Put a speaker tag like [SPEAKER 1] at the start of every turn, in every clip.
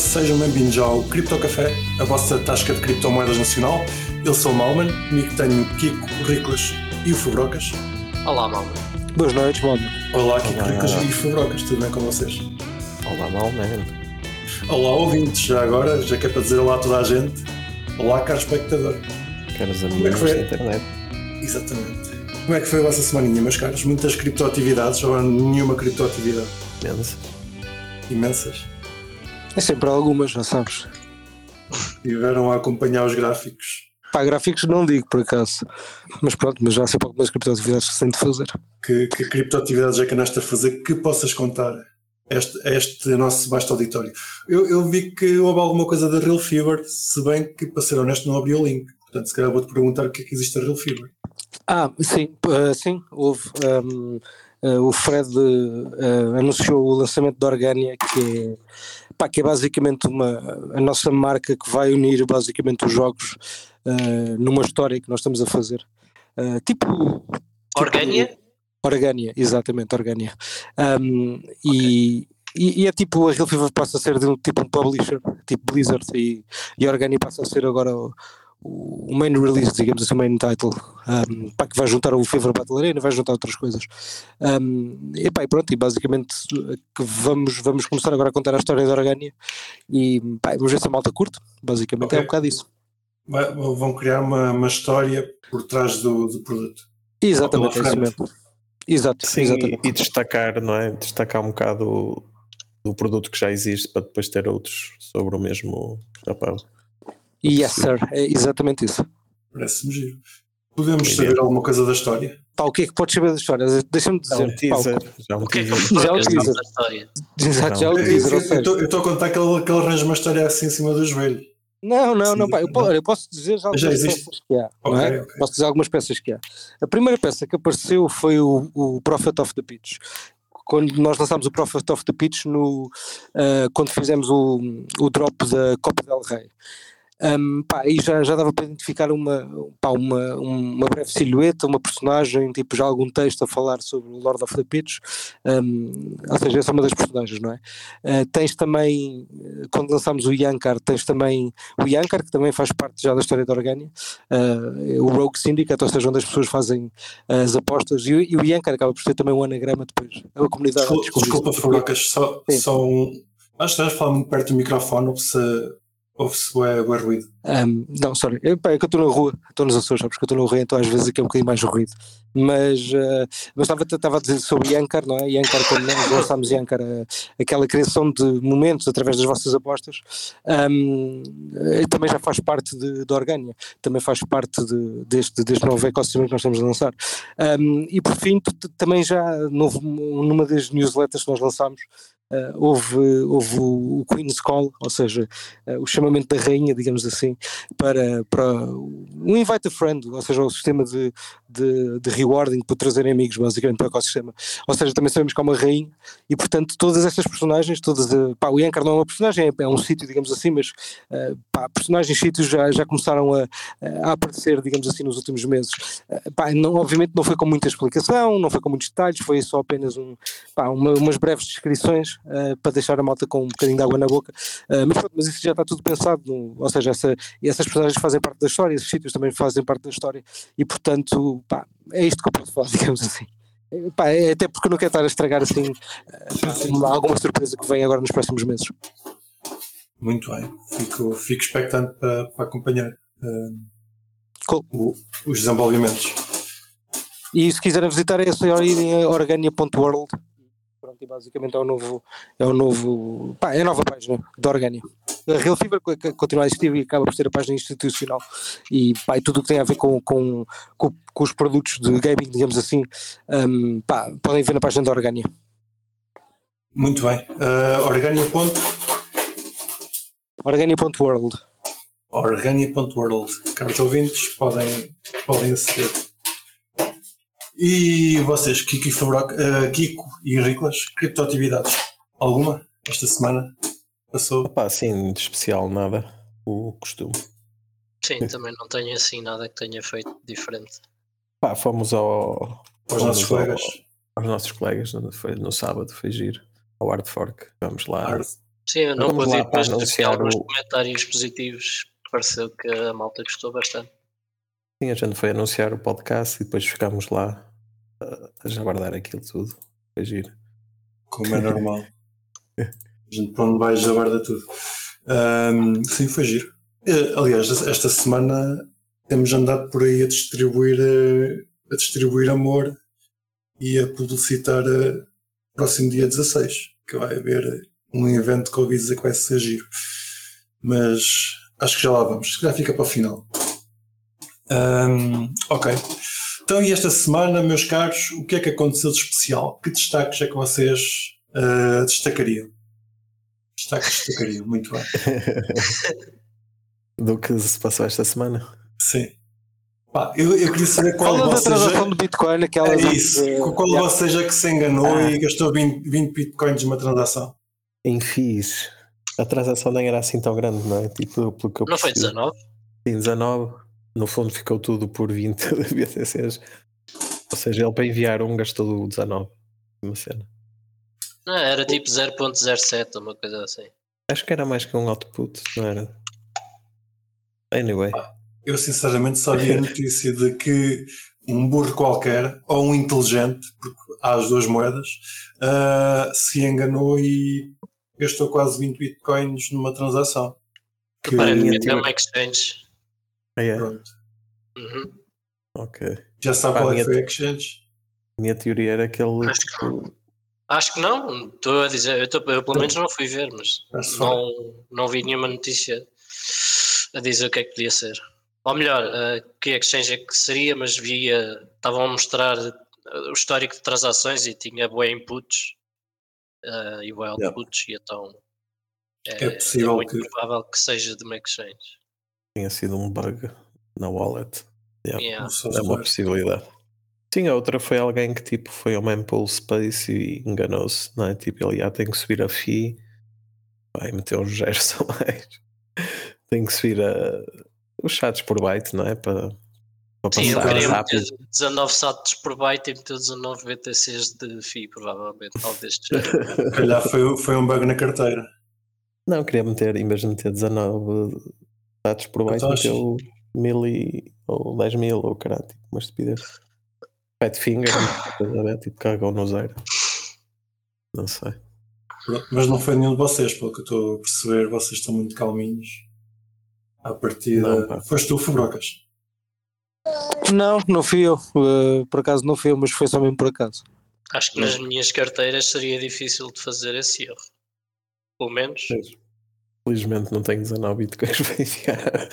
[SPEAKER 1] sejam bem-vindos ao Cripto Café, a vossa tasca de criptomoedas nacional. Eu sou o Malman, comigo tenho o Kiko, o Riclas e o Fabrocas.
[SPEAKER 2] Olá, Malman.
[SPEAKER 3] Boas noites, Malman.
[SPEAKER 1] Olá, Kiko, Riclas e Fabrocas, tudo bem com vocês?
[SPEAKER 4] Olá, Malman.
[SPEAKER 1] Olá, ouvintes, já agora, já que é para dizer olá a toda a gente. Olá, caro espectador.
[SPEAKER 4] Caros amigos da internet.
[SPEAKER 1] Exatamente. Como é que foi a vossa semaninha, meus caros? Muitas criptoatividades ou nenhuma criptoatividade?
[SPEAKER 4] Imensas.
[SPEAKER 1] Imensas.
[SPEAKER 3] É sempre algumas, já sabes.
[SPEAKER 1] Tiveram a acompanhar os gráficos.
[SPEAKER 3] Pá, gráficos não digo por acaso. Mas pronto, mas já há sempre algumas criptoatividades que se têm de fazer.
[SPEAKER 1] Que, que criptoatividades é que andaste a fazer que possas contar este, este nosso vasto auditório? Eu, eu vi que houve alguma coisa da Real Fever, se bem que, para ser honesto, não abri o link. Portanto, se calhar vou-te perguntar o que é que existe a Real Fever.
[SPEAKER 3] Ah, sim, uh, sim, houve. Um, uh, o Fred uh, anunciou o lançamento da Organia, que é, pá, que é basicamente uma, a nossa marca que vai unir basicamente os jogos numa história que nós estamos a fazer. tipo.
[SPEAKER 2] Organia?
[SPEAKER 3] Tipo, Organia, exatamente, Organia. Um, e, e, e, é tipo, a Real Fever passa a ser de um, tipo um publisher, tipo Blizzard, e, e a Organia passa a ser agora o, o main release, digamos assim, o main title, um, pá, que vai juntar o Fever Battle Arena, vai juntar outras coisas. Um, e pá, e pronto, e basicamente que vamos, vamos começar agora a contar a história da Organia e pá, vamos ver se a malta curte, basicamente okay. é um bocado isso.
[SPEAKER 1] Vão criar uma, uma história por trás do, do produto.
[SPEAKER 3] Exatamente, é isso mesmo. Exato,
[SPEAKER 4] Sim,
[SPEAKER 3] exatamente.
[SPEAKER 4] e destacar, não é? Destacar um bocado do produto que já existe para depois ter outros sobre o mesmo chapéu.
[SPEAKER 3] Yes, sir, é exatamente isso.
[SPEAKER 1] Parece-me giro. Podemos saber alguma coisa da história?
[SPEAKER 3] Pá, o que é que podes saber da história? Deixa-me dizer.
[SPEAKER 4] Já um teaser.
[SPEAKER 3] Pá,
[SPEAKER 4] já
[SPEAKER 2] O que é que.
[SPEAKER 3] Já o teaser.
[SPEAKER 2] da história?
[SPEAKER 3] Exato, já o
[SPEAKER 1] Eu
[SPEAKER 3] teaser, seja-
[SPEAKER 1] estou a contar que ele, que ele arranja uma história assim em cima do joelho.
[SPEAKER 3] Não, não, não, pá, eu, eu posso dizer já algumas
[SPEAKER 1] Já existe?
[SPEAKER 3] peças que há. não
[SPEAKER 1] Ok,
[SPEAKER 3] é?
[SPEAKER 1] ok.
[SPEAKER 3] Posso dizer algumas peças que há. A primeira peça que apareceu foi o, o Prophet of the Pitch. Quando nós lançámos o Prophet of the Pitch no, ah, quando fizemos o, o drop da Copa del Rey. Um, pá, e já, já dava para identificar uma, pá, uma, uma breve silhueta, uma personagem, tipo já algum texto a falar sobre o Lord of the Pitch, um, ou seja, essa é uma das personagens, não é? Uh, tens também, quando lançámos o Yankar, tens também o Yankar, que também faz parte já da história da Organia, uh, o Rogue Syndicate, ou seja, onde as pessoas fazem as apostas, e, o- e o Yankar acaba por ter também um anagrama depois, a comunidade.
[SPEAKER 1] Desculpa, desculpa. Fabrocas, só,
[SPEAKER 3] Sim.
[SPEAKER 1] só um. Acho que estás a falar muito perto do microfone, ouve-se ouve-se bué ruído.
[SPEAKER 3] Um, não, sorry, é, pá, é que eu estou na rua, estou nos Açores, sabes que eu estou na rua, então às vezes aqui é um bocadinho mais ruído. Mas, uh, mas estava, a dizer sobre Yankar, não é? Yankar, quando nós lançámos Yankar, uh, aquela criação de momentos através das vossas apostas, um, também já faz parte de, de também faz parte de, deste, deste novo ecossistema que nós estamos a lançar. Um, e por fim, t- t- também já novo, numa das newsletters que nós lançámos, Uh, houve, houve o o Queen's Call, ou seja, uh, o chamamento da rainha, digamos assim, para, para um invite a friend, ou seja, o sistema de, de, de rewarding para trazerem amigos, basicamente, para o ecossistema. Ou seja, também sabemos que há uma rainha e, portanto, todas estas personagens, todas, uh, pá, o Yankar não é uma personagem, é, é um sítio, digamos assim, mas uh, pá, personagens, sítios já, já começaram a, a aparecer, digamos assim, nos últimos meses. Uh, pá, não, obviamente não foi com muita explicação, não foi com muitos detalhes, foi só apenas um, pá, uma- umas breves descrições uh, para deixar a malta com um bocadinho de água na boca. Uh, mas, pronto, mas isso já está tudo pensado, no- ou seja, essa, essas personagens fazem parte da história, esses sítios também fazem parte da história, e portanto, pá, é isto que eu posso falar, digamos assim. Eh, Pá, é até porque eu não quero estar a estragar assim uma- alguma surpresa que vem agora nos próximos meses.
[SPEAKER 1] Muito bem, fico, fico expectante para, para acompanhar uh,
[SPEAKER 3] Cool.
[SPEAKER 1] o- os desenvolvimentos.
[SPEAKER 3] E se quiserem visitar é só irem a organia.world. Pronto, e basicamente é o novo, é o novo, pá, é a nova página da Organia. A Real co- continua a existir e acaba por ser a página institucional e, pá, e tudo o que tem a ver com, com, com, com os produtos de gaming, digamos assim, hum, pá, podem ver na página da Organia.
[SPEAKER 1] Muito bem. Uh, Organia. ponto-
[SPEAKER 3] Organia.world.
[SPEAKER 1] Organia.world. Caros ouvintes, podem, podem aceder. E vocês, Kiko e, Fabroca, uh, Kiko e Riclas, criptoatividades? Alguma esta semana? Passou?
[SPEAKER 4] Pá, assim, de especial nada. O costume.
[SPEAKER 2] Sim, também não tenho assim nada que tenha feito diferente.
[SPEAKER 4] Pá, fomos ao.
[SPEAKER 1] Aos nossos
[SPEAKER 4] ao-
[SPEAKER 1] colegas?
[SPEAKER 4] aos nossos colegas, no- foi no sábado, foi giro. Ao Hard Fork. Vamos lá.
[SPEAKER 1] Hard.
[SPEAKER 2] Sim, eu não pude ir, vi
[SPEAKER 4] anunciar
[SPEAKER 2] alguns
[SPEAKER 4] o-
[SPEAKER 2] comentários positivos. Pareceu que a malta gostou bastante.
[SPEAKER 4] Sim, a gente foi anunciar o podcast e depois ficámos lá a, jabardar aquilo tudo. Foi giro.
[SPEAKER 1] Como é normal. A gente para onde vai jabarda tudo. Ahm, sim, foi giro. Eh, Aliás, esta semana temos andado por aí a distribuir, eh, a distribuir amor e a publicitar eh, próximo dia 16, que vai haver um evento que eu ouvi dizer que vai ser giro. Mas acho que já lá vamos. Se calhar fica para o final. Ahm, ok. Então, e esta semana, meus caros, o que é que aconteceu de especial? Que destaques é que vocês ah, destacariam? Destaques destacariam, muito bem.
[SPEAKER 4] Do que se passou esta semana.
[SPEAKER 1] Sim. Pá, eu, eu queria saber qual
[SPEAKER 3] Fala
[SPEAKER 1] de
[SPEAKER 3] da
[SPEAKER 1] vocês
[SPEAKER 3] transação
[SPEAKER 1] é,
[SPEAKER 3] do Bitcoin, aquela
[SPEAKER 1] é isso. Qual de
[SPEAKER 3] Yeah.
[SPEAKER 1] vocês é que se enganou
[SPEAKER 4] Ah.
[SPEAKER 1] e gastou 20, 20 bitcoins numa transação?
[SPEAKER 4] Infis. A transação nem era assim tão grande, não é? Tipo, pelo que eu
[SPEAKER 2] Não foi
[SPEAKER 4] percebi.
[SPEAKER 2] 19?
[SPEAKER 4] Sim, 19. No fundo ficou tudo por 20 BTCs. Ou seja, ele para enviar um gastou 19. Uma cena.
[SPEAKER 2] Não, era tipo 0.07, uma coisa assim.
[SPEAKER 4] Acho que era mais que um output, não era? Anyway.
[SPEAKER 1] Eu sinceramente só vi a notícia de que um burro qualquer, ou um inteligente, porque há as duas moedas, ah, se enganou e gastou quase 20 bitcoins numa transação. Que,
[SPEAKER 2] Aparentemente é uma exchange.
[SPEAKER 4] Ah, é?
[SPEAKER 1] pronto,
[SPEAKER 2] Uhum.
[SPEAKER 4] Ok.
[SPEAKER 1] já sabe
[SPEAKER 4] Pá,
[SPEAKER 1] qual é que
[SPEAKER 4] minha-
[SPEAKER 1] foi a exchange?
[SPEAKER 4] A minha teoria era que ele.
[SPEAKER 2] Acho que não. Acho que não, estou a dizer, eu, tô- eu pelo menos não fui ver, mas não, não vi nenhuma notícia a dizer o que é que podia ser. Ou melhor, eh, que exchange é que seria, mas via, estavam a mostrar eh, o histórico de transações e tinha boa inputs eh, e boa
[SPEAKER 1] Yeah.
[SPEAKER 2] outputs, e então
[SPEAKER 1] É possível
[SPEAKER 2] muito
[SPEAKER 1] que-
[SPEAKER 2] provável que seja de uma exchange.
[SPEAKER 4] Tinha sido um bug na wallet. Yeah.
[SPEAKER 2] Yeah.
[SPEAKER 4] É uma
[SPEAKER 1] claro.
[SPEAKER 4] possibilidade. Sim, a outra foi alguém que tipo foi ao mempool space e enganou-se, não é? Tipo, ele já tem que subir a FI, vai meter uns zeros a mais, tem que subir a, os chats por byte, não é? Para, para
[SPEAKER 2] Sim, eu queria
[SPEAKER 4] rápido.
[SPEAKER 2] meter 19 SATs por byte e meter 19 BTCs de FI, provavelmente, algo deste género.
[SPEAKER 1] Calhar foi, foi um bug na carteira.
[SPEAKER 4] Não, queria meter, em vez de meter 19 dados por byte,
[SPEAKER 1] Então,
[SPEAKER 4] meteu mil e, ou 10 mil, ou caralho, tipo, uma estupidez. Fat finger, a tipo, carregou no zero. Não sei.
[SPEAKER 1] Mas não foi nenhum de vocês, pelo que eu estou a perceber, vocês estão muito calminhos. Partida.
[SPEAKER 4] Não, pá.
[SPEAKER 1] Foste tu, Fubrocas.
[SPEAKER 3] Não, não fui eu. eh, por acaso não fui eu, mas foi só mesmo por acaso.
[SPEAKER 2] Acho que nas minhas carteiras seria difícil de fazer esse erro. Pelo menos.
[SPEAKER 4] Felizmente não tenho 19 bitcoins para enviar.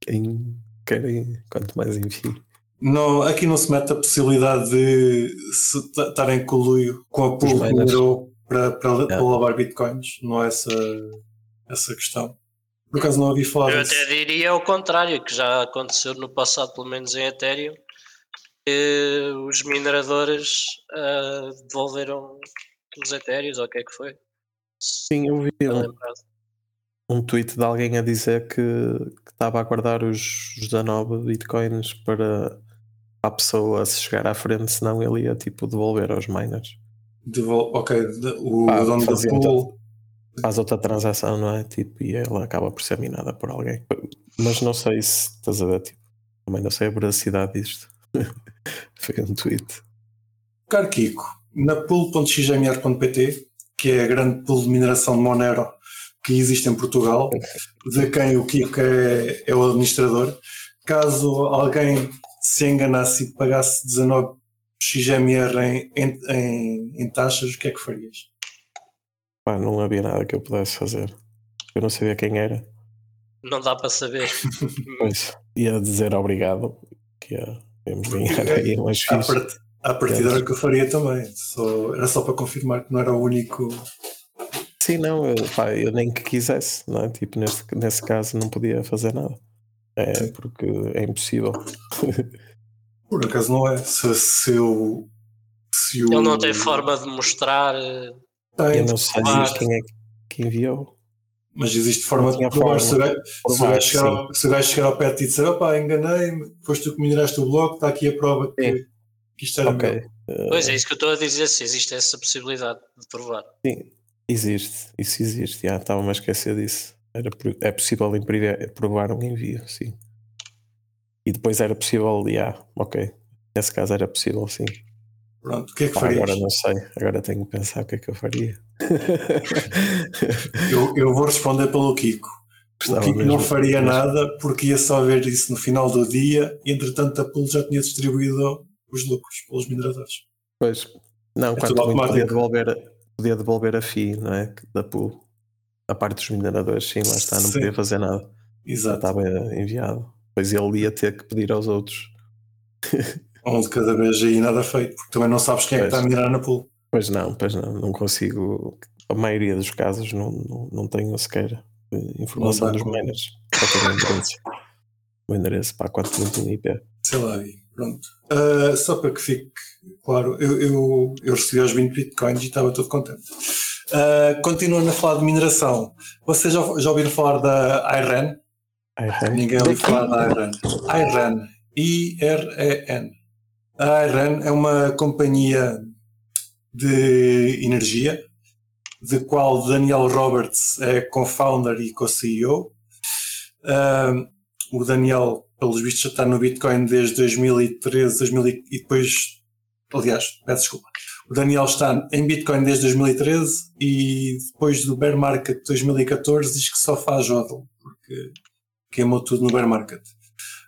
[SPEAKER 4] Quem querem, quanto mais enfim.
[SPEAKER 1] Não, aqui não se mete a possibilidade de estar em coluio com a pool minerou para, para, lavar bitcoins. Não é essa, essa questão. Por acaso não ouvi falar
[SPEAKER 2] Eu
[SPEAKER 1] disso.
[SPEAKER 2] até diria o contrário, que já aconteceu no passado, pelo menos em Ethereum, que os mineradores ah, devolveram os Ethereums, ou o que é que foi?
[SPEAKER 4] Sim, eu vi
[SPEAKER 2] Estou
[SPEAKER 4] um, tweet de alguém a dizer que, que estava a guardar os 19 bitcoins para a pessoa se chegar à frente, senão ele ia tipo devolver aos miners.
[SPEAKER 1] Devol- ok, o
[SPEAKER 4] Ah,
[SPEAKER 1] dono da pool.
[SPEAKER 4] Faz outra transação, não é? Tipo, e ela acaba por ser minada por alguém. Mas não sei se estás a ver, tipo, também não sei a veracidade disto. Foi um tweet.
[SPEAKER 1] Caro Kiko, na pool.xmr.pt, que é a grande pool de mineração de Monero que existe em Portugal, de quem o Kiko é, é o administrador, caso alguém se enganasse e pagasse 19 XMR em, em, em, em taxas, o que é que farias?
[SPEAKER 4] Pá, não havia nada que eu pudesse fazer. Eu não sabia quem era.
[SPEAKER 2] Não dá para saber.
[SPEAKER 4] Pois, ia dizer obrigado, que ia, íamos ganhar aí umas fichas.
[SPEAKER 1] part, à partida era o que eu faria também, só, era só para confirmar que não era o único.
[SPEAKER 4] Sim, não, eu, pá, eu nem que quisesse, não é? Tipo, nesse, nesse caso não podia fazer nada. É porque é impossível.
[SPEAKER 1] Por acaso não é. Se, se eu. Se o,
[SPEAKER 2] Ele não tem forma de mostrar. eh,
[SPEAKER 1] Tem,
[SPEAKER 4] Eu não sei quem é que enviou.
[SPEAKER 1] Mas existe forma de provar. Se o
[SPEAKER 4] forma
[SPEAKER 1] gajo- se o
[SPEAKER 4] provar,
[SPEAKER 1] gajo chegar chegar ao pé de ti e dizer: opá, enganei-me, foste tu que mineraste o bloco, está aqui a prova que,
[SPEAKER 4] Sim.
[SPEAKER 1] que isto era
[SPEAKER 4] Ok.
[SPEAKER 1] meu.
[SPEAKER 4] eh,
[SPEAKER 2] Pois é, isso que eu estou a dizer, se existe essa possibilidade de provar.
[SPEAKER 4] Sim, Existe, isso existe, já estava-me a esquecer disso. Era, é possível imprimir, provar um envio, sim. E depois era possível, já, ok. Nesse caso era possível, sim.
[SPEAKER 1] Pronto, o que é que
[SPEAKER 4] Pá,
[SPEAKER 1] farias?
[SPEAKER 4] agora não sei, agora tenho que pensar o que é que eu faria.
[SPEAKER 1] Eu, eu vou responder pelo Kiko. O
[SPEAKER 4] Gostava
[SPEAKER 1] Kiko
[SPEAKER 4] mesmo
[SPEAKER 1] não faria nada porque ia só ver isso no final do dia e entretanto a Pool já tinha distribuído os lucros pelos mineradores.
[SPEAKER 4] Pois, não,
[SPEAKER 1] É
[SPEAKER 4] quanto muito podia devolver, podia devolver a FII, não é? Da pool. A parte dos mineradores, sim, lá está, não
[SPEAKER 1] Sim.
[SPEAKER 4] podia fazer nada. Já
[SPEAKER 1] Exato.
[SPEAKER 4] estava enviado. Pois ele ia ter que pedir aos outros.
[SPEAKER 1] Um de cada vez aí nada feito, porque também não sabes quem é que
[SPEAKER 4] Pois.
[SPEAKER 1] está a minerar na pool.
[SPEAKER 4] Pois não, pois não, não consigo. A maioria dos casos não, não, não tenho sequer eh, informação dos miners. Só tenho o endereço. O endereço para 4.1 IP.
[SPEAKER 1] Sei lá, pronto. Ah, só para que fique claro, eu, eu, eu recebi os 20 bitcoins e estava todo contente. Ah, continuando a falar de mineração, vocês já, já ouviram falar da IRAN?
[SPEAKER 4] IRAN?
[SPEAKER 1] Ninguém ouviu falar da IRAN. IRAN. I-R-E-N. A IRAN é uma companhia de energia, de qual Daniel Roberts é co-founder e co-CEO. Um, o Daniel, pelos vistos, já está no Bitcoin desde 2013, 2000 e depois, aliás, peço desculpa. O Daniel está em Bitcoin desde 2013 e depois do bear market de 2014 diz que só faz hodl, porque queimou tudo no bear market.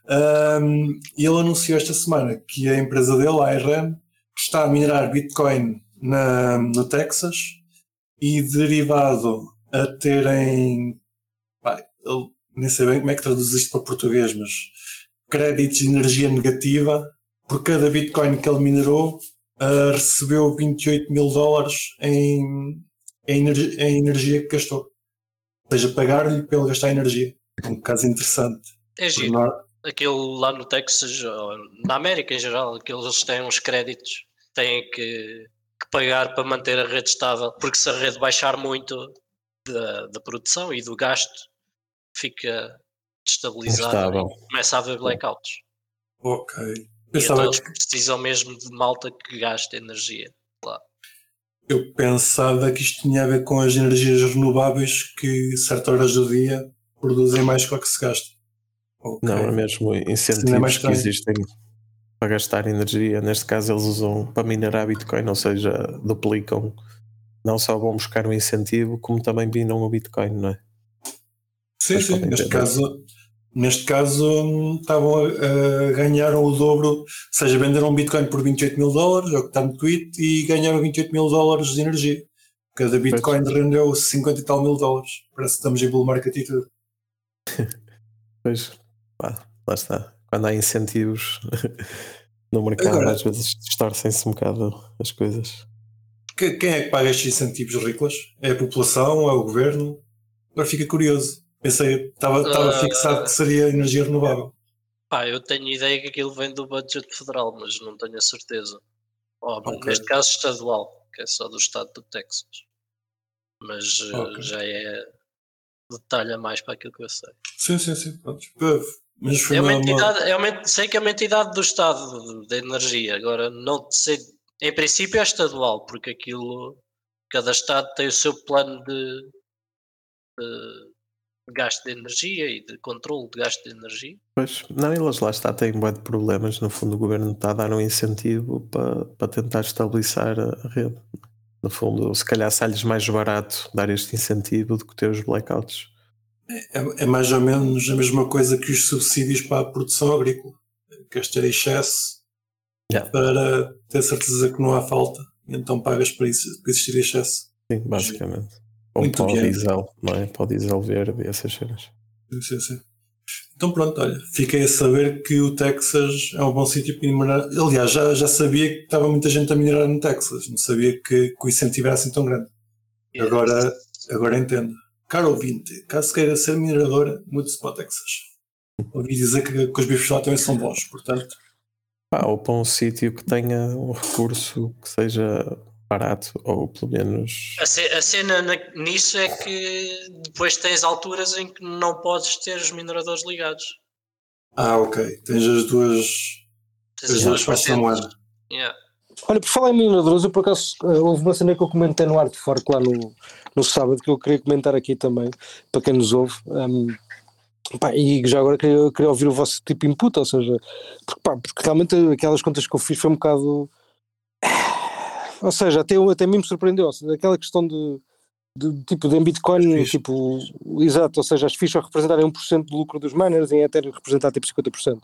[SPEAKER 1] Um, ele anunciou esta semana que a empresa dele, a IRAN, está a minerar Bitcoin na, no Texas e derivado a terem, pá, eu nem sei bem como é que traduz isto para português, mas créditos de energia negativa, por cada Bitcoin que ele minerou, uh, recebeu 28 mil dólares em, em, energia, em energia que gastou. Ou seja, pagar-lhe pelo gastar energia. É um caso interessante.
[SPEAKER 2] É giro.
[SPEAKER 1] Nor-
[SPEAKER 2] Aquilo lá no Texas, na América em geral, aqueles têm uns créditos, têm que, que pagar para manter a rede estável, porque se a rede baixar muito da, da produção e do gasto, fica destabilizada
[SPEAKER 4] Instável.
[SPEAKER 2] e começa a haver blackouts.
[SPEAKER 1] Ok.
[SPEAKER 2] E então
[SPEAKER 1] Pensava
[SPEAKER 2] eles
[SPEAKER 1] que,
[SPEAKER 2] precisam mesmo de malta que gaste energia.
[SPEAKER 1] eu pensava que isto tinha a ver com as energias renováveis que, certas horas do dia, produzem mais que o que se gasta. Ok.
[SPEAKER 4] Não, é mesmo
[SPEAKER 1] Ainda é mais
[SPEAKER 4] incentivos que existem para gastar energia. Neste caso, eles usam para minerar Bitcoin, ou seja, duplicam. Não só vão buscar um incentivo, como também minam o Bitcoin, não é?
[SPEAKER 1] Sim, sim. Neste caso, neste caso estavam a, ganharam o dobro, ou seja, venderam um Bitcoin por 28 mil dólares, é o que está no tweet, e ganharam 28 mil dólares de energia. Cada Bitcoin rendeu 50 e tal mil dólares. Parece que estamos em bull market e tudo.
[SPEAKER 4] Pois, pá, lá está. Quando há incentivos no mercado,
[SPEAKER 1] Agora-
[SPEAKER 4] às vezes distorcem-se um bocado as coisas.
[SPEAKER 1] Que- Quem é que paga estes incentivos ridículos? É a população? É o governo? Agora fica curioso. Pensei, estava, estava
[SPEAKER 2] Ah.
[SPEAKER 1] fixado que seria energia renovável.
[SPEAKER 2] Pá, eu tenho ideia que aquilo vem do budget federal, mas não tenho a certeza. Ó,
[SPEAKER 1] Ok.
[SPEAKER 2] Neste caso estadual, que é só do estado do Texas. Mas eh,
[SPEAKER 1] Ok.
[SPEAKER 2] já é detalhe a mais para aquilo que eu sei.
[SPEAKER 1] Sim, sim, sim. Mas foi
[SPEAKER 2] É uma
[SPEAKER 1] uma,
[SPEAKER 2] entidade, é uma, sei que é uma entidade do Estado de energia, agora não sei, em princípio é estadual, porque aquilo, cada Estado tem o seu plano de, de gasto de energia e de controle de gasto de energia.
[SPEAKER 4] Pois, não, eles lá está, têm bué de problemas. No fundo, o governo está a dar um incentivo para, para tentar estabilizar a, rede. No fundo, se calhar sai-lhes mais barato dar este incentivo do que ter os blackouts.
[SPEAKER 1] é, é mais ou menos a mesma coisa que os subsídios para a produção agrícola. Queres ter excesso
[SPEAKER 4] Yeah.
[SPEAKER 1] para ter certeza que não há falta. E então pagas para, isso, para existir excesso.
[SPEAKER 4] Sim, basicamente. Ou
[SPEAKER 1] Muito
[SPEAKER 4] para o
[SPEAKER 1] bem.
[SPEAKER 4] diesel, não é? Para o diesel verde e essas cenas.
[SPEAKER 1] Sim, sim, sim. Então pronto, olha, fiquei a saber que o Texas é um bom sítio para minerar. Aliás, já, já sabia que estava muita gente a minerar no Texas. Não sabia que, que o incentivo era assim tão grande. Agora, agora entendo. Caro ouvinte, caso queira ser mineradora, mude-se para o Texas. Ouvi dizer que, que os bifes lá também são bons, portanto,
[SPEAKER 4] Pá, ou para um sítio que tenha um recurso que seja barato, ou pelo menos.
[SPEAKER 2] A, ce- a cena na- nisso é que depois tens alturas em que não podes ter os mineradores ligados.
[SPEAKER 1] ah, ok. Tens as duas,
[SPEAKER 2] Tens
[SPEAKER 1] as duas partes da moeda.
[SPEAKER 2] Yeah.
[SPEAKER 3] Olha, por falar em mineradores, eu por acaso uh, houve uma cena que eu comentei no Arte Forte lá no, no sábado que eu queria comentar aqui também, para quem nos ouve. Um, pá, e já agora queria, queria, ouvir o vosso tipo de input, ou seja, porque, pá, porque realmente aquelas contas que eu fiz foi um bocado. Ou seja, até, até mim me surpreendeu. Seja, aquela questão de, de, tipo de Bitcoin, tipo, exato, ou seja, as fichas representarem 1% do lucro dos miners e em Ethereum representar tipo 50%.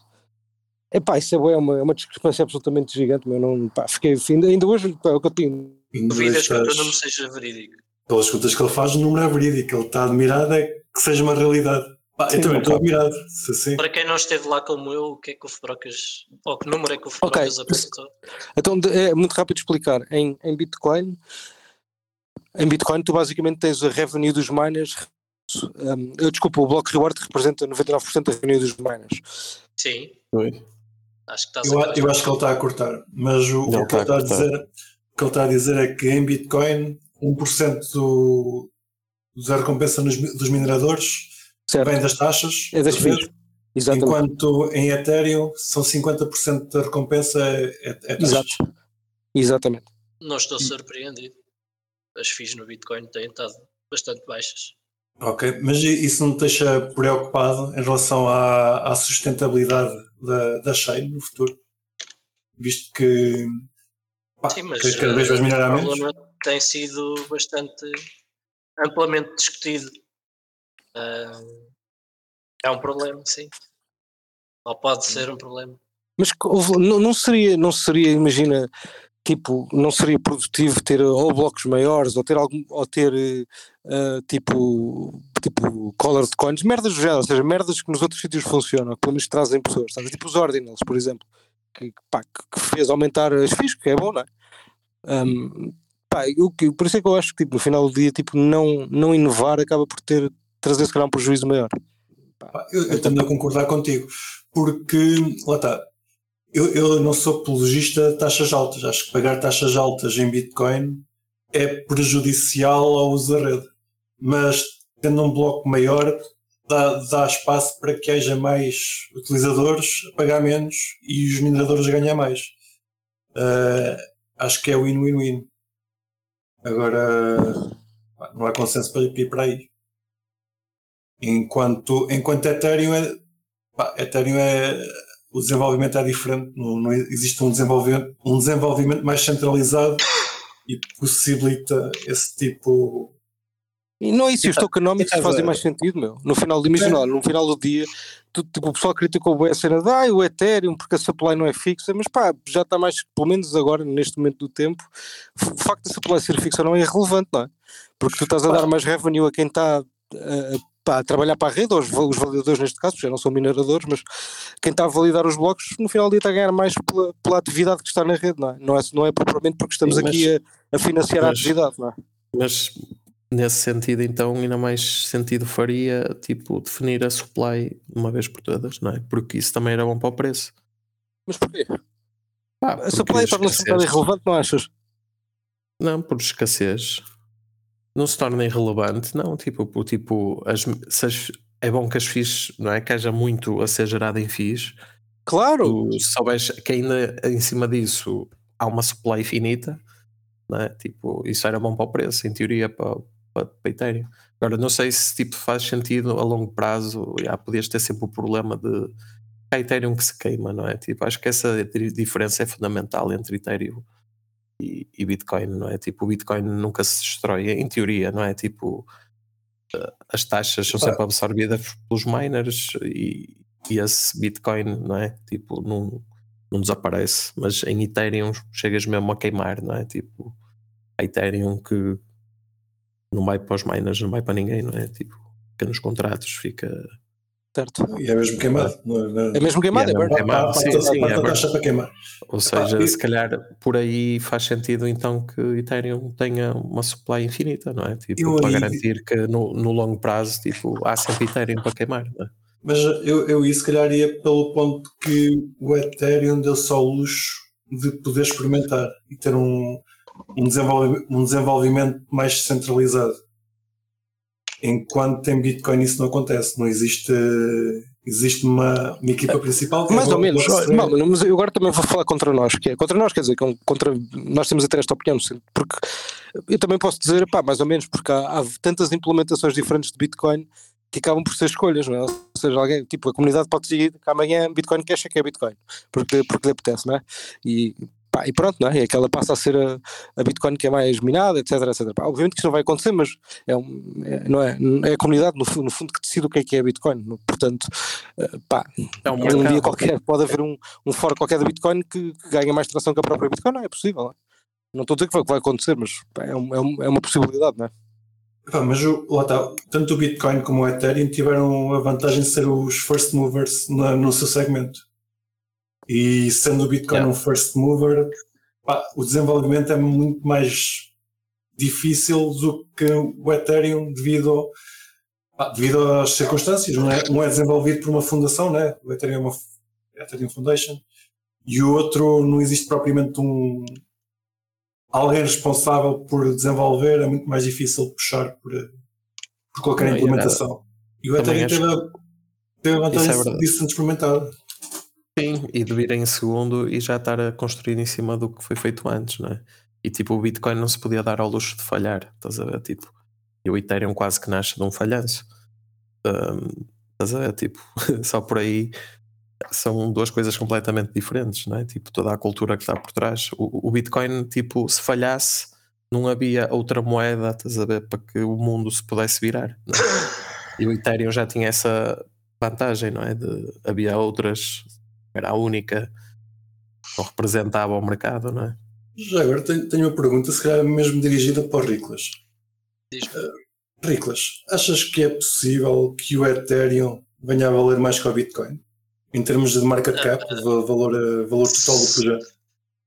[SPEAKER 3] Epá, isso é, uma, é uma discrepância absolutamente gigante, mas não, pá, fiquei, ainda hoje, pá, é o que eu tenho.
[SPEAKER 2] Duvidas que o teu número seja verídico?
[SPEAKER 1] Pelas contas que ele faz, o número é verídico, ele está admirado é que seja uma realidade. Eu também estou admirado. Sim.
[SPEAKER 2] Para quem não esteve lá como eu, o que é que o Fubrocas, ou que número é que o Fubrocas okay. apresentou?
[SPEAKER 3] Então, é muito rápido explicar. Em, em Bitcoin, em Bitcoin tu basicamente tens a revenue dos miners um, eu desculpa, o bloco reward representa 99% da revenue dos miners.
[SPEAKER 2] Sim.
[SPEAKER 4] Oi.
[SPEAKER 1] Acho que eu, eu acho que ele está a cortar, mas o, o que, ele está a dizer, o que ele está a dizer é que em Bitcoin 1% do, da recompensa nos, dos mineradores certo. vem das taxas.
[SPEAKER 3] É das FIIs.
[SPEAKER 1] Enquanto em Ethereum são 50% da recompensa é, é, é taxas.
[SPEAKER 3] Exato. Exatamente.
[SPEAKER 2] Não estou surpreendido. As FIIs no Bitcoin têm estado bastante baixas.
[SPEAKER 1] Ok, mas isso não te deixa preocupado em relação à, à sustentabilidade da, da chain no futuro? Visto que,
[SPEAKER 2] pá, Sim, mas, que cada vez vais minerar menos? Tem sido bastante amplamente discutido. Uh, é um problema, sim. Ou pode ser um problema.
[SPEAKER 3] Mas não, seria, não seria, imagina, tipo, não seria produtivo ter ou blocos maiores ou ter algum, ou ter uh, tipo, tipo colored coins, merdas do género, ou seja, merdas que nos outros sítios funcionam, que pelo menos trazem pessoas, sabe? tipo os ordinals, por exemplo, que, pá, que fez aumentar as FIIs, que é bom, não é? Um, pá, eu, por isso é que eu acho que tipo, no final do dia tipo, não, não inovar acaba por ter trazer se calhar um prejuízo maior.
[SPEAKER 1] Eu, eu tendo a concordar contigo, porque lá está, eu, eu não sou apologista de taxas altas. Acho que pagar taxas altas em Bitcoin é prejudicial ao uso da rede. Mas tendo um bloco maior, dá, dá espaço para que haja mais utilizadores a pagar menos e os mineradores ganhar mais. Uh, acho que é win-win-win. Agora, não há consenso para ir para aí. Enquanto, enquanto Ethereum é, pá, Ethereum é o desenvolvimento é diferente, não, não existe um desenvolvimento, um desenvolvimento mais centralizado e possibilita esse tipo.
[SPEAKER 3] E não é isso, os tokenomics fazem mais sentido, meu. No final do imagina, no final do dia, tu, tipo, o pessoal criticou bem a cena de ah, o Ethereum, porque a supply não é fixa, mas pá, já está mais, pelo menos agora, neste momento do tempo, o facto da supply ser fixa não é irrelevante, não é? Porque tu estás a dar mais revenue a quem está a, pá, trabalhar para a rede, os, os validadores neste caso, já não são mineradores, mas quem está a validar os blocos no final do dia está a ganhar mais pela, pela atividade que está na rede, não é? Não é, não é propriamente porque estamos mas, aqui a, a financiar mas, a atividade, não é?
[SPEAKER 4] Mas nesse sentido, então, ainda mais sentido faria, tipo, definir a supply uma vez por todas, não é? Porque isso também era bom para o preço.
[SPEAKER 3] Mas porquê? Pá, a supply torna-se um irrelevante, não achas?
[SPEAKER 4] Não, por escassez não se torna irrelevante, não, tipo, tipo as, as, é bom que as FIIs, não é? Que haja muito a ser gerado em FIIs.
[SPEAKER 3] Claro!
[SPEAKER 4] Tu souberes que ainda em cima disso há uma supply infinita, não é? Tipo, isso era bom para o preço, em teoria, para, para, para Ethereum. Agora, não sei se tipo faz sentido a longo prazo, já podias ter sempre o problema de a Ethereum que se queima, não é? Tipo, acho que essa diferença é fundamental entre Ethereum e, e, Bitcoin, não é? Tipo, o Bitcoin nunca se destrói, em teoria, não é? Tipo, eh, as taxas são sempre absorvidas pelos miners e, e esse Bitcoin, não é? Tipo, não, não desaparece, mas em Ethereum chegas mesmo a queimar, não é? Tipo, a Ethereum que não vai para os miners, não vai para ninguém, não é? Tipo, fica nos contratos, fica
[SPEAKER 3] Certo.
[SPEAKER 1] E é mesmo queimado.
[SPEAKER 3] É, é mesmo queimado, é,
[SPEAKER 4] é queimado. Sim, sim,
[SPEAKER 1] é para queimar.
[SPEAKER 4] Ou seja, se calhar por aí faz sentido então que Ethereum tenha uma supply infinita, não é? Tipo, para aí... garantir que no, no, longo prazo tipo, há sempre Ethereum para queimar, não é?
[SPEAKER 1] Mas eu, eu ia se calhar ia pelo ponto que o Ethereum deu só o luxo de poder experimentar e ter um, um, desenvolvimento, um desenvolvimento mais centralizado enquanto em Bitcoin isso não acontece, não existe Existe uma, uma equipa principal que
[SPEAKER 3] Mais
[SPEAKER 1] é
[SPEAKER 3] ou menos,
[SPEAKER 1] Blockstream.
[SPEAKER 3] não, mas eu agora também vou falar contra nós, que é contra nós, quer dizer, contra nós temos até esta opinião, porque eu também posso dizer, pá, mais ou menos, porque há, há tantas implementações diferentes de Bitcoin que acabam por ser escolhas, não é? Ou seja, alguém, tipo, a comunidade pode decidir que amanhã Bitcoin Cash é que é Bitcoin, porque, porque lhe apetece, não é? E, pá, e pronto, não é? E aquela passa a ser a, a Bitcoin que é mais minada, etc, etc. Pá, obviamente que isso não vai acontecer, mas é, um, é- não é, é a comunidade, no, no fundo, que decide o que é que é Bitcoin, portanto, eh, pá,
[SPEAKER 4] É um
[SPEAKER 3] um dia qualquer pode haver um, um fora qualquer da Bitcoin que, que ganha mais tração que a própria Bitcoin, não é possível. Não, é? Não estou a dizer que vai, que vai acontecer, mas pá, é, um- é um- é uma possibilidade, não é?
[SPEAKER 1] Pá, mas o, lá está, tanto o Bitcoin como o Ethereum tiveram a vantagem de ser os first movers na- no seu segmento. E sendo o Bitcoin
[SPEAKER 4] Yeah.
[SPEAKER 1] um first mover, pá, o desenvolvimento é muito mais difícil do que o Ethereum devido, pá, devido às circunstâncias. Não é? Um é desenvolvido por uma fundação, né? o Ethereum é uma Ethereum Foundation, e o outro não existe propriamente um alguém responsável por desenvolver, é muito mais difícil puxar por, por qualquer
[SPEAKER 4] Não, e
[SPEAKER 1] implementação. E o Ethereum teve, a- teve a
[SPEAKER 4] é
[SPEAKER 1] vantagem
[SPEAKER 4] verdade.
[SPEAKER 1] disso sendo experimentado.
[SPEAKER 4] Sim, e de vir em segundo e já estar a construir em cima do que foi feito antes, não é? E tipo, o Bitcoin não se podia dar ao luxo de falhar, estás a ver? Tipo, e o Ethereum quase que nasce de um falhanço. Ahm, estás a ver? Tipo, só por aí são duas coisas completamente diferentes, não é? Tipo, toda a cultura que está por trás. O, o Bitcoin, tipo, se falhasse, não havia outra moeda, estás a ver, para que o mundo se pudesse virar. é? E o Ethereum já tinha essa vantagem, não é? De, havia outras, era a única que não representava o mercado, não é?
[SPEAKER 1] Já agora tenho, tenho uma pergunta, se calhar mesmo dirigida para o Riclas. Uh, Riclas, achas que é possível que o Ethereum venha a valer mais que o Bitcoin? Em termos de market cap,
[SPEAKER 2] Ah,
[SPEAKER 1] de valor, uh, valor total do projeto?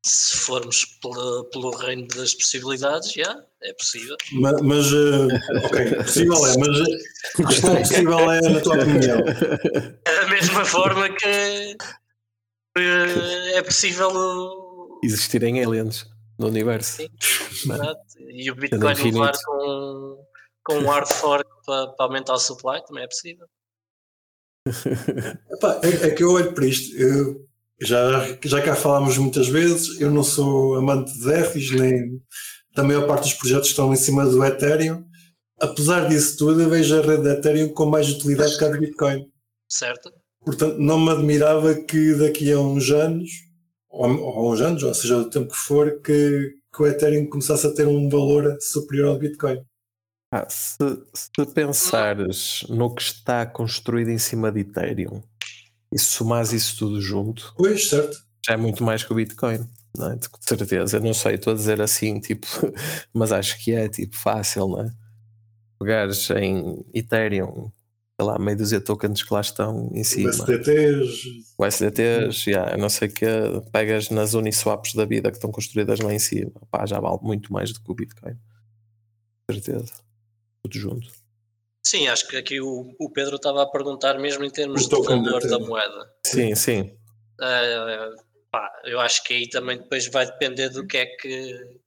[SPEAKER 2] Se formos pela- pelo reino das possibilidades, já, é possível.
[SPEAKER 1] Ma- Mas, uh, ok, possível é, mas uh, questão possível é na tua opinião.
[SPEAKER 2] Da mesma forma que eh, é possível
[SPEAKER 4] Existirem aliens no universo.
[SPEAKER 2] Sim. Exato. E o Bitcoin levar com, com um hard fork para, para aumentar o supply também é possível.
[SPEAKER 1] Epá, é, é que eu olho para isto, eu, já, já cá falámos muitas vezes, eu não sou amante de DEFIs, nem da maior parte dos projetos que estão em cima do Ethereum. Apesar disso tudo, eu vejo a rede de Ethereum com mais utilidade que a de Bitcoin.
[SPEAKER 2] Certo?
[SPEAKER 1] Portanto, não me admirava que daqui a uns anos, ou, ou uns anos, ou seja, o tempo que for, que, que o Ethereum começasse a ter um valor superior ao Bitcoin.
[SPEAKER 4] Ah, se, se pensares no que está construído em cima de Ethereum e somares isso tudo junto,
[SPEAKER 1] Pois, certo.
[SPEAKER 4] já é muito mais que o Bitcoin. Não é? De certeza, eu não sei, estou a dizer assim, tipo, mas acho que é tipo fácil, não é? Pegares em Ethereum, sei lá, meio dúzia de tokens que lá estão em cima,
[SPEAKER 1] SDTs,
[SPEAKER 4] o SDTs, já, eu não sei que pegas nas Uniswaps da vida que estão construídas lá em cima, pá, já vale muito mais do que o Bitcoin, certeza, tudo junto.
[SPEAKER 2] Sim, acho que aqui o, o Pedro estava a perguntar mesmo em termos
[SPEAKER 1] O
[SPEAKER 2] de
[SPEAKER 1] token
[SPEAKER 2] valor da moeda.
[SPEAKER 4] Sim, sim,
[SPEAKER 2] Eh, pá, eu acho que aí também depois vai depender do que é que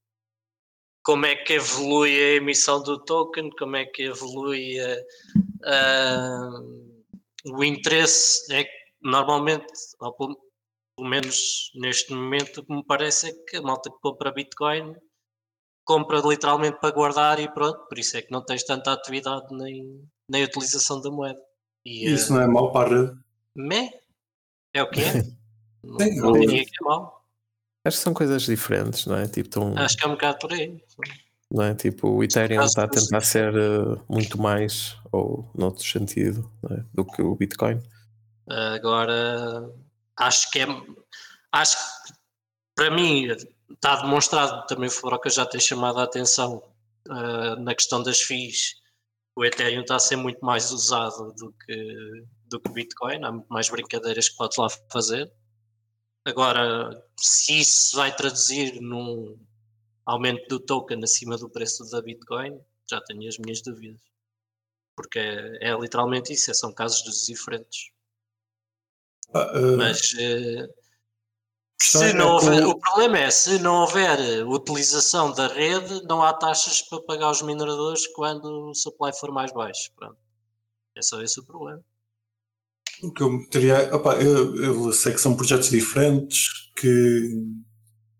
[SPEAKER 2] como é que evolui a emissão do token, como é que evolui a- a- o interesse. É que normalmente, ou pelo, menos neste momento, o que me parece é que a malta que compra Bitcoin compra literalmente para guardar e pronto, por isso é que não tens tanta atividade nem, nem utilização da moeda. E,
[SPEAKER 1] isso não é mau para a rede.
[SPEAKER 2] Meh. É o que é. Não, não diria que é mau.
[SPEAKER 4] Acho que são coisas diferentes, não é? Tipo, tão,
[SPEAKER 2] Acho que é um bocado por aí.
[SPEAKER 4] não é? Tipo, o Ethereum está a tentar ser eh, muito mais, ou noutro sentido, é? do que o Bitcoin.
[SPEAKER 2] Agora, acho que é. Acho que para mim está demonstrado, também fora o que eu já tenho chamado a atenção ah, na questão das FIIs. O Ethereum está a ser muito mais usado do que, do que o Bitcoin. Há muito mais brincadeiras que podes lá fazer. Agora, se isso vai traduzir num aumento do token acima do preço da Bitcoin, já tenho as minhas dúvidas. Porque é, é literalmente isso, é- são casos diferentes.
[SPEAKER 1] Ah, ah,
[SPEAKER 2] Mas
[SPEAKER 1] questão
[SPEAKER 2] se
[SPEAKER 1] é
[SPEAKER 2] não houver,
[SPEAKER 1] o-
[SPEAKER 2] o problema é se não houver eh, utilização da rede, não há taxas para pagar os mineradores quando o supply for mais baixo. Pronto. É só esse o problema.
[SPEAKER 1] O que eu teria. Opa, eu, eu sei que são projetos diferentes, que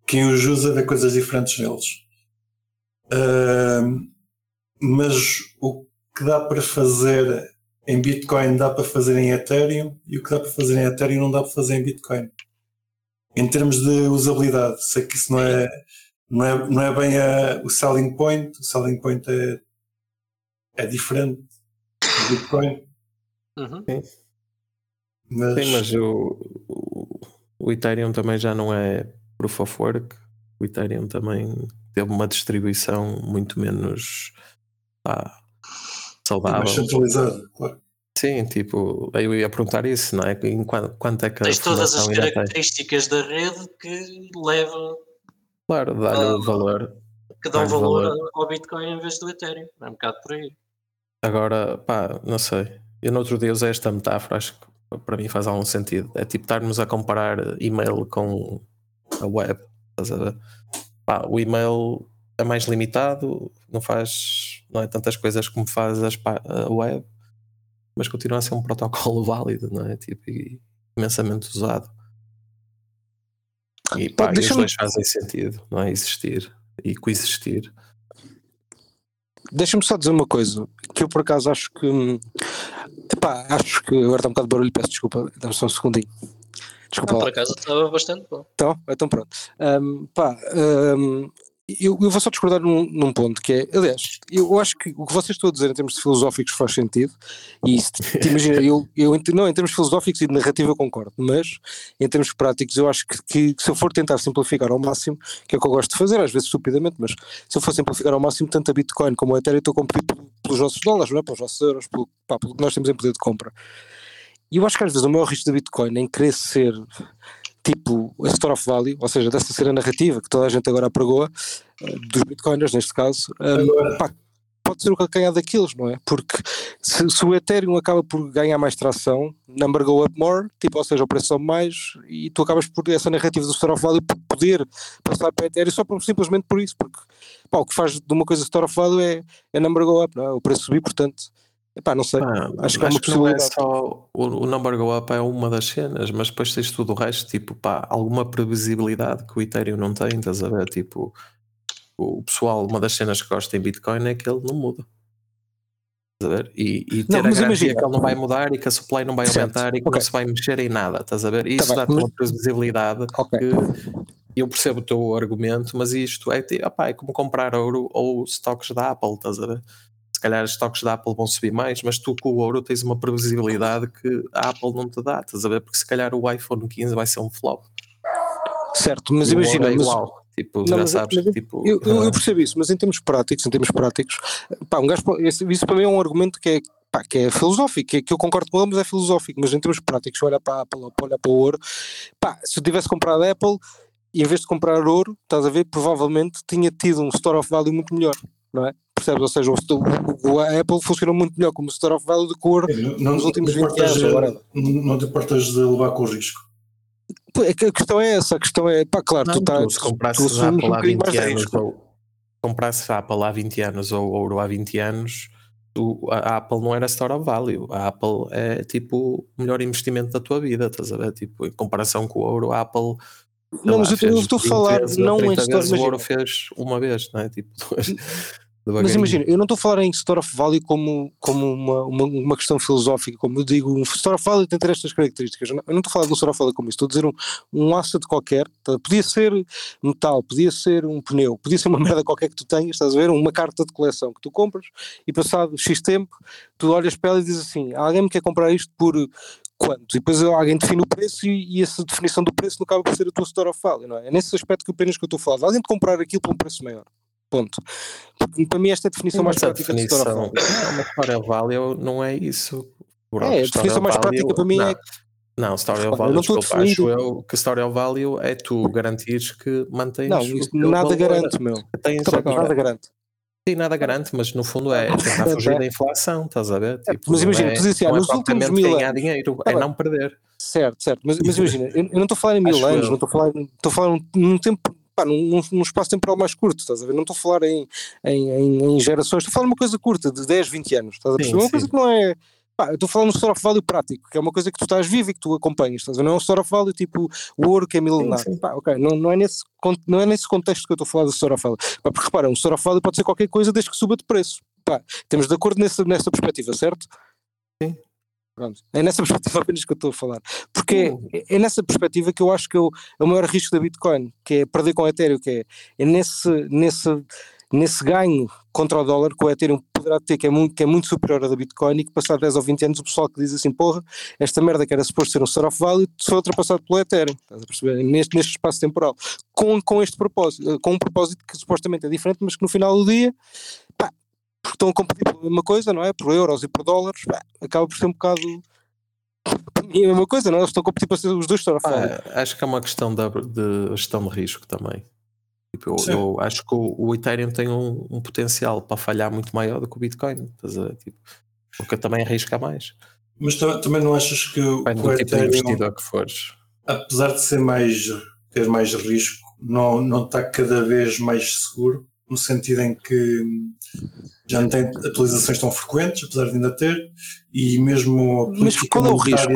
[SPEAKER 1] quem os usa vê coisas diferentes neles. Uh, mas o que dá para fazer em Bitcoin dá para fazer em Ethereum e o que dá para fazer em Ethereum não dá para fazer em Bitcoin. Em termos de usabilidade, sei que isso não é, não é, não é bem a, o selling point, o selling point é, é diferente do Bitcoin.
[SPEAKER 2] Uhum.
[SPEAKER 4] Mas... Sim, mas o, o, o, Ethereum também já não é proof of work. O Ethereum também teve uma distribuição muito menos ah, saudável. Mais
[SPEAKER 1] centralizada, claro.
[SPEAKER 4] Sim, tipo, eu ia perguntar isso, não é? Em quanto, quanto é que
[SPEAKER 2] Tens todas as características da rede que levam.
[SPEAKER 4] Claro, dá-lhe o valor.
[SPEAKER 2] Que dão valor, valor ao Bitcoin em vez do Ethereum. É um bocado por aí.
[SPEAKER 4] Agora, pá, não sei. Eu no outro dia usei esta metáfora, acho que para mim faz algum sentido. É tipo estarmos a comparar e-mail com a web. Pá, o e-mail é mais limitado, não faz não é tantas coisas como faz a web, mas continua a ser um protocolo válido, não é? Tipo, e imensamente usado. E, pá, e os dois fazem sentido, não é? Existir e coexistir.
[SPEAKER 3] Deixa-me só dizer uma coisa, que eu por acaso acho que epá, acho que agora está um bocado de barulho, peço desculpa, dá-me só um segundinho.
[SPEAKER 2] Desculpa. Não, por acaso estava bastante bom.
[SPEAKER 3] Então, então pronto. Um, pá, um, eu, eu, vou só discordar num, num, ponto que é, aliás, eu acho que o que vocês estão a dizer em termos filosóficos faz sentido, e isso, te, imagina, eu, eu, não, em termos filosóficos e de narrativa concordo, mas em termos práticos eu acho que, que, se eu for tentar simplificar ao máximo, que é o que eu gosto de fazer, às vezes estupidamente, mas se eu for simplificar ao máximo, tanto a Bitcoin como a Ethereum estou a competir pelos nossos dólares, não é? pelos nossos euros, pelo, pá, pelo que nós temos em poder de compra. E eu acho que às vezes o maior risco da Bitcoin em ser tipo a Store of Value, ou seja, dessa cena narrativa que toda a gente agora apregoa, eh, dos bitcoiners neste caso, um, pá, pode ser o calcanhar daqueles, não é? Porque se, se, o Ethereum acaba por ganhar mais tração, number go up more, tipo, ou seja, o preço sobe mais e tu acabas por essa narrativa do Store of Value poder passar para o Ethereum só por, simplesmente por isso, porque pá, o que faz de uma coisa Store of Value é, é number go up, não é? O preço subir, portanto Epá, não sei. Ah,
[SPEAKER 4] acho que, é acho que não é só o, o, number go up é uma das cenas, mas depois tens tudo o resto, tipo, pá, alguma previsibilidade que o Ethereum não tem, estás a ver? Tipo, o pessoal, uma das cenas que gosta em Bitcoin é que ele não muda. Estás a ver? E, e ter não, a garantia imagina. que ele não vai mudar e que a supply não vai certo. aumentar e que okay. não se vai mexer em nada, estás a ver? Tá isso tá dá-te uma previsibilidade okay. que eu percebo o teu argumento, mas isto é, opá, é como comprar ouro ou stocks da Apple, estás a ver? Se calhar os estoques da Apple vão subir mais, mas tu com o ouro tens uma previsibilidade que a Apple não te dá, estás a ver? Porque se calhar o iPhone 15 vai ser um flop.
[SPEAKER 3] Certo, mas imagina. É
[SPEAKER 4] igual. Tipo, não, já mas, sabes,
[SPEAKER 3] mas,
[SPEAKER 4] tipo,
[SPEAKER 3] eu, eu, eu, percebo isso, mas em termos práticos, em termos práticos, pá, um gajo, isso para mim é um argumento que é, pá, que é filosófico, que, é, que, eu concordo com ele, mas é filosófico, mas em termos práticos, olhar para a Apple, olhar para o ouro, pá, se eu tivesse comprado a Apple, em vez de comprar ouro, estás a ver, provavelmente tinha tido um store of value muito melhor, não é? Percebes? Ou seja, o, o, a Apple funcionou muito melhor como store of value do que o Word não, nos últimos 20 anos. Agora.
[SPEAKER 1] Não te importas de levar com o risco?
[SPEAKER 3] É a questão é essa, a questão é, pá, claro, não, tu estás.
[SPEAKER 4] Se comprasses a Apple há 20 anos, ou comprasses a Apple há 20 anos ou ouro há 20 anos, tu, a Apple não era store of value. A Apple é tipo o melhor investimento da tua vida, estás a ver? Tipo, em comparação com o ouro, a Apple
[SPEAKER 3] não, mas eu estou a falar não em
[SPEAKER 4] história. O ouro fez uma vez, não é? Tipo,
[SPEAKER 3] Mas imagina, eu não estou a falar em Store of Value como, como uma, uma, uma, questão filosófica, como eu digo, um Store of Value tem ter estas características. Eu não estou a falar de um Store of Value como isso, estou a dizer um, um asset qualquer, tá? podia ser metal, podia ser um pneu, podia ser uma merda qualquer que tu tenhas, estás a ver? Uma carta de coleção que tu compras e passado X tempo tu olhas para ela e dizes assim: alguém me quer comprar isto por quanto? E depois alguém define o preço e, e, essa definição do preço não acaba por ser a tua Store of Value, não é? É nesse aspecto que apenas que eu estou a falar, alguém te comprar aquilo por um preço maior. Ponto. Porque para mim esta é a definição mais prática definição, de of
[SPEAKER 4] Value. Uma Store of Value não é isso.
[SPEAKER 3] é, a definição mais prática para mim
[SPEAKER 4] não.
[SPEAKER 3] é
[SPEAKER 4] não, Story of Value, desculpa, acho eu que Story of Value é tu garantires que mantens.
[SPEAKER 3] Não, isso nada garante, meu.
[SPEAKER 4] Tens nada garante. Sim, nada garante, mas no fundo é tentar fugir da inflação, estás a ver?
[SPEAKER 3] É, tipo, mas imagina, é, tu dizes assim, ah, nos últimos mil
[SPEAKER 4] anos. dinheiro, tá é não perder.
[SPEAKER 3] Certo, certo, mas, mas imagina, eu, eu não estou a falar em mil acho anos, eu. não estou a falar, estou a falar num tempo pá, num, num, espaço temporal mais curto, estás a ver? Não estou a falar em, em, em, em, gerações, estou a falar uma coisa curta, de 10, 20 anos, estás a perceber? Sim, uma coisa que não é, Pá, eu estou a falar no store of value prático, que é uma coisa que tu estás vivo e que tu acompanhas, estás a ver? Não é um store of value tipo o ouro que é milenar. Pá, ok, não, não, é nesse, não é nesse contexto que eu estou a falar do store of value. Pá, porque repara, um store of value pode ser qualquer coisa desde que suba de preço. Pá, temos de acordo nessa, nessa perspectiva, certo?
[SPEAKER 4] Sim.
[SPEAKER 3] Pronto. É nessa perspectiva apenas que eu estou a falar. Porque é, é nessa perspectiva que eu acho que eu- é o maior risco da Bitcoin, que é perder com o Ethereum, que é, é nesse, nesse, nesse ganho contra o dólar que o Ethereum poderá ter, que é, muito, que é muito superior ao da Bitcoin, e que passado 10 ou 20 anos o pessoal que diz assim, porra, esta merda que era suposto ser um store of value, foi ultrapassado pelo Ethereum, estás a perceber? Neste, neste espaço temporal, com, com este propósito, com um propósito que supostamente é diferente, mas que no final do dia, porque estão a competir pela mesma coisa, não é? Por euros e por dólares, pá, acaba por ser um bocado. A mesma coisa, não é? Eles estão a competir para ser os dois value.
[SPEAKER 4] Ah, acho que é uma questão da- de gestão de risco também. Tipo, eu, eu acho que o, o Ethereum tem um, um potencial para falhar muito maior do que o Bitcoin. Estás a ver? Tipo, porque também arrisca mais.
[SPEAKER 1] Mas ta- também não achas que o,
[SPEAKER 4] Depende
[SPEAKER 1] o
[SPEAKER 4] tipo
[SPEAKER 1] Ethereum,
[SPEAKER 4] investidor que fores.
[SPEAKER 1] apesar de ser mais, ter mais risco, não, não está cada vez mais seguro, no sentido em que já não tem atualizações tão frequentes, apesar de ainda ter, e mesmo
[SPEAKER 3] Mas qual é o risco?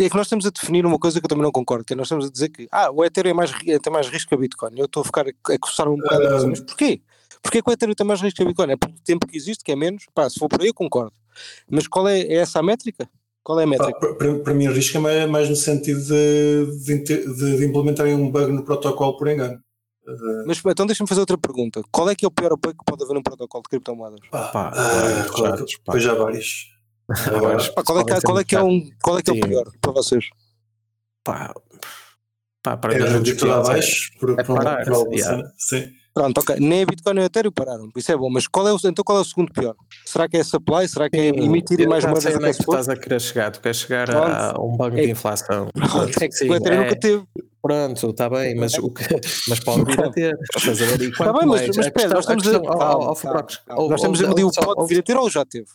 [SPEAKER 3] É que nós estamos a definir uma coisa que eu também não concordo, que é nós estamos a dizer que ah, o Ethereum é mais, tem mais risco que a Bitcoin. Eu estou a ficar a coçar um bocado
[SPEAKER 1] Ah.
[SPEAKER 3] mas porquê? Porquê que o Ethereum tem mais risco que a Bitcoin? É pelo tempo que existe, que é menos? Pá, se for por aí eu concordo. Mas qual é, é essa a métrica? Qual é a métrica?
[SPEAKER 1] para- Para para mim, o risco é mais, mais no sentido de, de- de implementarem um bug no protocolo por engano. Uh,
[SPEAKER 3] Mas então deixa-me fazer outra pergunta. Qual é que é o pior bug que pode haver num protocolo de criptomoedas?
[SPEAKER 1] pá,
[SPEAKER 4] Pá,
[SPEAKER 1] ah,
[SPEAKER 4] pá,
[SPEAKER 1] claro. Pois há vários.
[SPEAKER 3] Qual é que, é- qual é, que é, um, qual é, que é o pior para vocês?
[SPEAKER 4] Pá, pá, para
[SPEAKER 1] É
[SPEAKER 4] mim, é-
[SPEAKER 1] abaixo por,
[SPEAKER 4] é
[SPEAKER 1] uma-
[SPEAKER 4] parar,
[SPEAKER 1] por alguma
[SPEAKER 4] yeah.
[SPEAKER 1] cena. Sim.
[SPEAKER 3] Pronto, ok. Nem a Bitcoin nem a Ethereum pararam, isso é bom. Mas qual é o, então qual é o segundo pior? Será que é supply? Será que é emitir mais
[SPEAKER 4] já
[SPEAKER 3] moedas
[SPEAKER 4] sei onde é que tu estás a querer chegar. Tu queres chegar
[SPEAKER 3] Pronto.
[SPEAKER 4] a, a um banco
[SPEAKER 3] É-
[SPEAKER 4] de inflação.
[SPEAKER 3] Pronto, é que
[SPEAKER 4] Sim,
[SPEAKER 3] o Ethereum
[SPEAKER 4] é-
[SPEAKER 3] nunca teve.
[SPEAKER 4] Pronto, está bem, mas, o que, mas pode vir a ter. Estás a ver?
[SPEAKER 3] Está bem, mas,
[SPEAKER 4] mais-
[SPEAKER 3] mas
[SPEAKER 4] a
[SPEAKER 3] espera, nós
[SPEAKER 4] a
[SPEAKER 3] estamos a.
[SPEAKER 4] questão-
[SPEAKER 3] calma.
[SPEAKER 4] ó,
[SPEAKER 3] Nós estamos a medir o pode vir a ter ou já teve?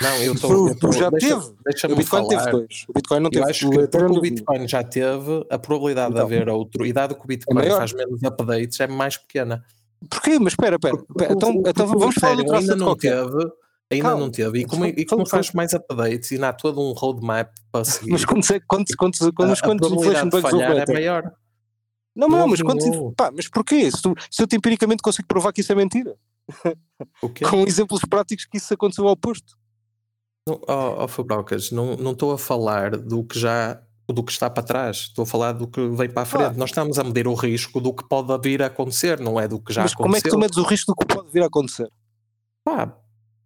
[SPEAKER 4] Não, eu estou. Eu
[SPEAKER 3] já
[SPEAKER 4] deixa-
[SPEAKER 3] teve.
[SPEAKER 4] Deixa-me
[SPEAKER 3] O Bitcoin
[SPEAKER 4] falar.
[SPEAKER 3] teve dois. O Bitcoin não
[SPEAKER 4] Eu
[SPEAKER 3] teve.
[SPEAKER 4] acho que porque
[SPEAKER 3] Ethereum
[SPEAKER 4] o
[SPEAKER 3] não-
[SPEAKER 4] Bitcoin já teve, a probabilidade
[SPEAKER 3] Então.
[SPEAKER 4] de haver outro, e dado que o Bitcoin
[SPEAKER 3] maior.
[SPEAKER 4] faz menos updates, é mais pequena.
[SPEAKER 3] Porquê? Mas espera, espera. Então, então vamos falar outro
[SPEAKER 4] ainda não
[SPEAKER 3] qualquer.
[SPEAKER 4] teve, ainda
[SPEAKER 3] Calma.
[SPEAKER 4] não teve. E como, e
[SPEAKER 3] Fala-
[SPEAKER 4] como faz mais updates e ainda há todo um roadmap para seguir,
[SPEAKER 3] Mas quantos, é- quantos, quantos,
[SPEAKER 4] a,
[SPEAKER 3] quantos,
[SPEAKER 4] a
[SPEAKER 3] inflation bugs houve
[SPEAKER 4] é maior.
[SPEAKER 3] Não,
[SPEAKER 4] Não
[SPEAKER 3] não, mas
[SPEAKER 4] nenhum.
[SPEAKER 3] Pá, mas porquê? Se, tu, se eu te empiricamente consigo provar que isso é mentira.
[SPEAKER 4] O quê?
[SPEAKER 3] Com exemplos práticos que isso aconteceu ao oposto.
[SPEAKER 4] Não, oh, oh Fabrocas, não não estou a falar do que já do que está para trás, estou a falar do que vem para a frente. Nós estamos a medir o risco do que pode vir a acontecer, não é do que já
[SPEAKER 3] mas
[SPEAKER 4] aconteceu.
[SPEAKER 3] como é que tu medes o risco do que pode vir a acontecer?
[SPEAKER 4] Pá,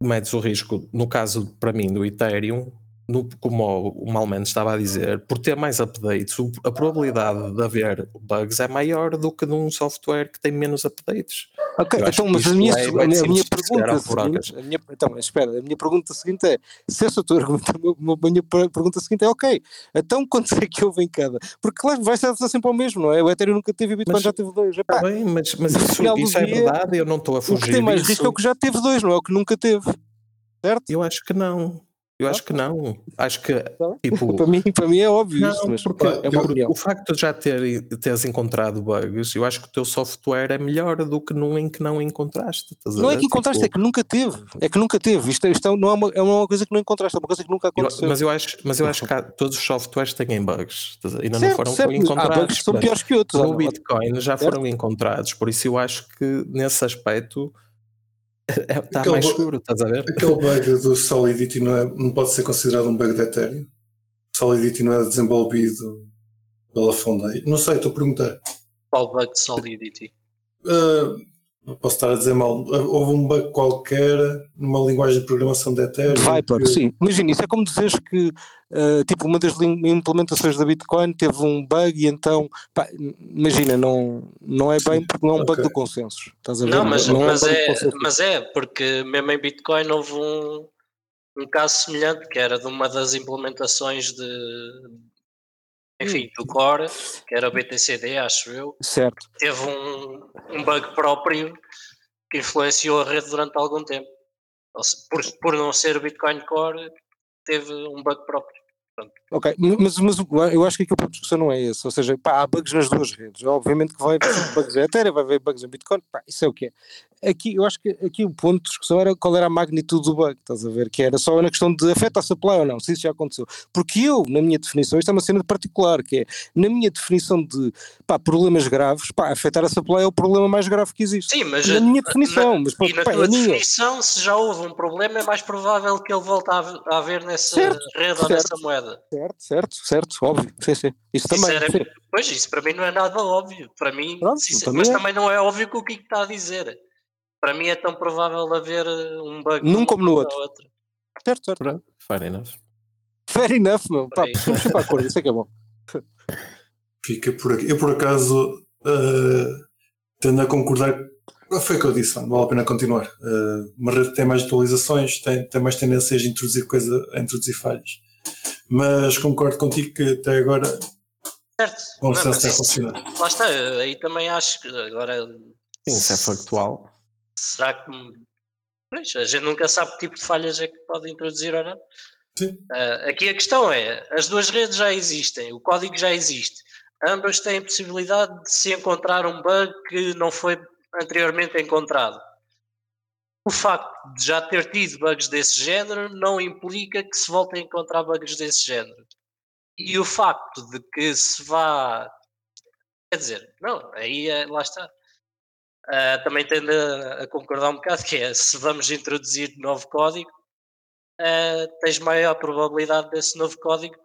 [SPEAKER 4] medes o risco, no caso para mim do Ethereum, no- como o, Malman estava a dizer, por ter mais updates, a probabilidade de haver bugs é maior do que num software que tem menos updates.
[SPEAKER 3] Ok, então, mas a minha,
[SPEAKER 4] é
[SPEAKER 3] a minha, pergunta seguinte, a minha, então, espera, a minha pergunta seguinte é, se esse é o teu argumento, a minha- pergunta seguinte é, ok, então quantos é que houve em cada? Porque claro, vai ser sempre ao mesmo, não é? O Ethereum nunca teve o Bitcoin
[SPEAKER 4] Mas-
[SPEAKER 3] já teve dois. Epá,
[SPEAKER 4] bem, mas, mas isso, isso é
[SPEAKER 3] dia,
[SPEAKER 4] verdade, eu não estou a
[SPEAKER 3] o
[SPEAKER 4] fugir
[SPEAKER 3] que tem mais
[SPEAKER 4] disso.
[SPEAKER 3] risco é o que já teve dois, não é o que nunca teve. Certo?
[SPEAKER 4] Eu acho que não. Eu acho que não. Acho que,
[SPEAKER 3] bem.
[SPEAKER 4] tipo,
[SPEAKER 3] Para mim, para mim é óbvio
[SPEAKER 4] Não,
[SPEAKER 3] isto, mas
[SPEAKER 4] porque
[SPEAKER 3] é uma
[SPEAKER 4] o-
[SPEAKER 3] opinião.
[SPEAKER 4] o facto de já ter, teres encontrado bugs, eu acho que o teu software é melhor do que num em que não encontraste. estás a
[SPEAKER 3] Não é que encontraste, é
[SPEAKER 4] Tipo,
[SPEAKER 3] que nunca teve. É que nunca teve. Isto, isto não, é uma, é uma coisa que não encontraste, é uma coisa que nunca
[SPEAKER 4] eu-
[SPEAKER 3] aconteceu.
[SPEAKER 4] mas, eu acho, mas eu acho que há- todos os softwares têm bugs. Ainda
[SPEAKER 3] certo,
[SPEAKER 4] não foram
[SPEAKER 3] certo, mas há
[SPEAKER 4] encontrados.
[SPEAKER 3] bugs que são piores que outros.
[SPEAKER 4] No
[SPEAKER 3] há-
[SPEAKER 4] Bitcoin já
[SPEAKER 3] Certo.
[SPEAKER 4] foram encontrados, por isso eu acho que nesse aspecto está
[SPEAKER 1] Aquele
[SPEAKER 4] mais seguro, estás a ver?
[SPEAKER 1] Aquele bug do Solidity não, é, não pode ser considerado um bug de Ethereum. Solidity não é desenvolvido pela Foundation. Não sei, estou a perguntar.
[SPEAKER 2] Qual bug de Solidity?
[SPEAKER 1] Ah, posso estar a dizer mal. Houve um bug qualquer numa linguagem de programação de Ethereum.
[SPEAKER 3] Viper,
[SPEAKER 1] que-
[SPEAKER 3] sim. Imagina, isso é como dizeres que eh, tipo, uma das implementações da Bitcoin teve um bug e então, pá, imagina, não, não é bem porque não é um bug
[SPEAKER 1] Ok.
[SPEAKER 3] do consenso. Estás a ver?
[SPEAKER 2] Não, mas,
[SPEAKER 3] é um
[SPEAKER 2] mas,
[SPEAKER 3] bug
[SPEAKER 2] é,
[SPEAKER 3] consenso.
[SPEAKER 2] mas é, porque mesmo em Bitcoin houve um, um caso semelhante, que era de uma das implementações de enfim, do Core, que era o BTCD, acho eu,
[SPEAKER 3] Certo.
[SPEAKER 2] teve um, um bug próprio que influenciou a rede durante algum tempo. Por, por não ser o Bitcoin Core, teve um bug próprio.
[SPEAKER 3] Ok, mas, mas eu acho que aqui o ponto de discussão não é esse, ou seja, pá, há bugs nas duas redes, obviamente que vai haver bugs em Ethereum, vai haver bugs em Bitcoin, pá, isso é o que é. aqui, eu acho que aqui o ponto de discussão era qual era a magnitude do bug, estás a ver? Que era só na questão de afeta a supply ou não, se isso já aconteceu. Porque eu, na minha definição, isto é uma cena particular, que é, na minha definição de pá, problemas graves, pá, afetar a supply é o problema mais grave que existe.
[SPEAKER 2] Sim, mas
[SPEAKER 3] na minha definição,
[SPEAKER 2] na,
[SPEAKER 3] mas
[SPEAKER 2] e na
[SPEAKER 3] pá,
[SPEAKER 2] tua
[SPEAKER 3] é minha.
[SPEAKER 2] definição, se já houve um problema, é mais provável que ele volte a, haver- nessa
[SPEAKER 3] Certo,
[SPEAKER 2] rede ou
[SPEAKER 3] certo.
[SPEAKER 2] nessa moeda.
[SPEAKER 3] Certo, certo, certo, óbvio, sim, sim. Isso
[SPEAKER 2] Isso
[SPEAKER 3] também,
[SPEAKER 2] era-
[SPEAKER 3] sim.
[SPEAKER 2] Pois, isso para mim não é nada óbvio. Para mim,
[SPEAKER 3] Pronto, para mim
[SPEAKER 2] mas
[SPEAKER 3] é.
[SPEAKER 2] também não é óbvio o que está a dizer. Para mim é tão provável haver uh, um bug
[SPEAKER 3] Num como no outro.
[SPEAKER 2] ou
[SPEAKER 3] certo, certo.
[SPEAKER 4] Pronto, fair enough.
[SPEAKER 3] Fair enough, meu. Pá, estamos sempre a acordo, isso é que é bom.
[SPEAKER 1] Fica por aqui. Eu, por acaso, eh, tendo a concordar, foi o que eu disse, não vale a pena continuar. Eh, uma rede tem mais atualizações, tem, tem mais tendências a introduzir coisa, a introduzir falhas. Mas concordo contigo que até agora
[SPEAKER 2] Certo.
[SPEAKER 1] o
[SPEAKER 2] Não,
[SPEAKER 1] processo está funcionar.
[SPEAKER 2] lá está, aí também acho que agora
[SPEAKER 4] Sim, isso é factual.
[SPEAKER 2] será que pois, a gente nunca sabe que tipo de falhas é que pode introduzir ou não.
[SPEAKER 1] Sim.
[SPEAKER 2] Ah, aqui a questão é, as duas redes já existem, o código já existe. Ambas têm possibilidade de se encontrar um bug que não foi anteriormente encontrado. O facto de já ter tido bugs desse género não implica que se voltem a encontrar bugs desse género. E o facto de que se vá. Quer dizer, não, aí é- lá está. Ah, também tendo a, a concordar um bocado, que é se vamos introduzir novo código, ah, tens maior probabilidade desse novo código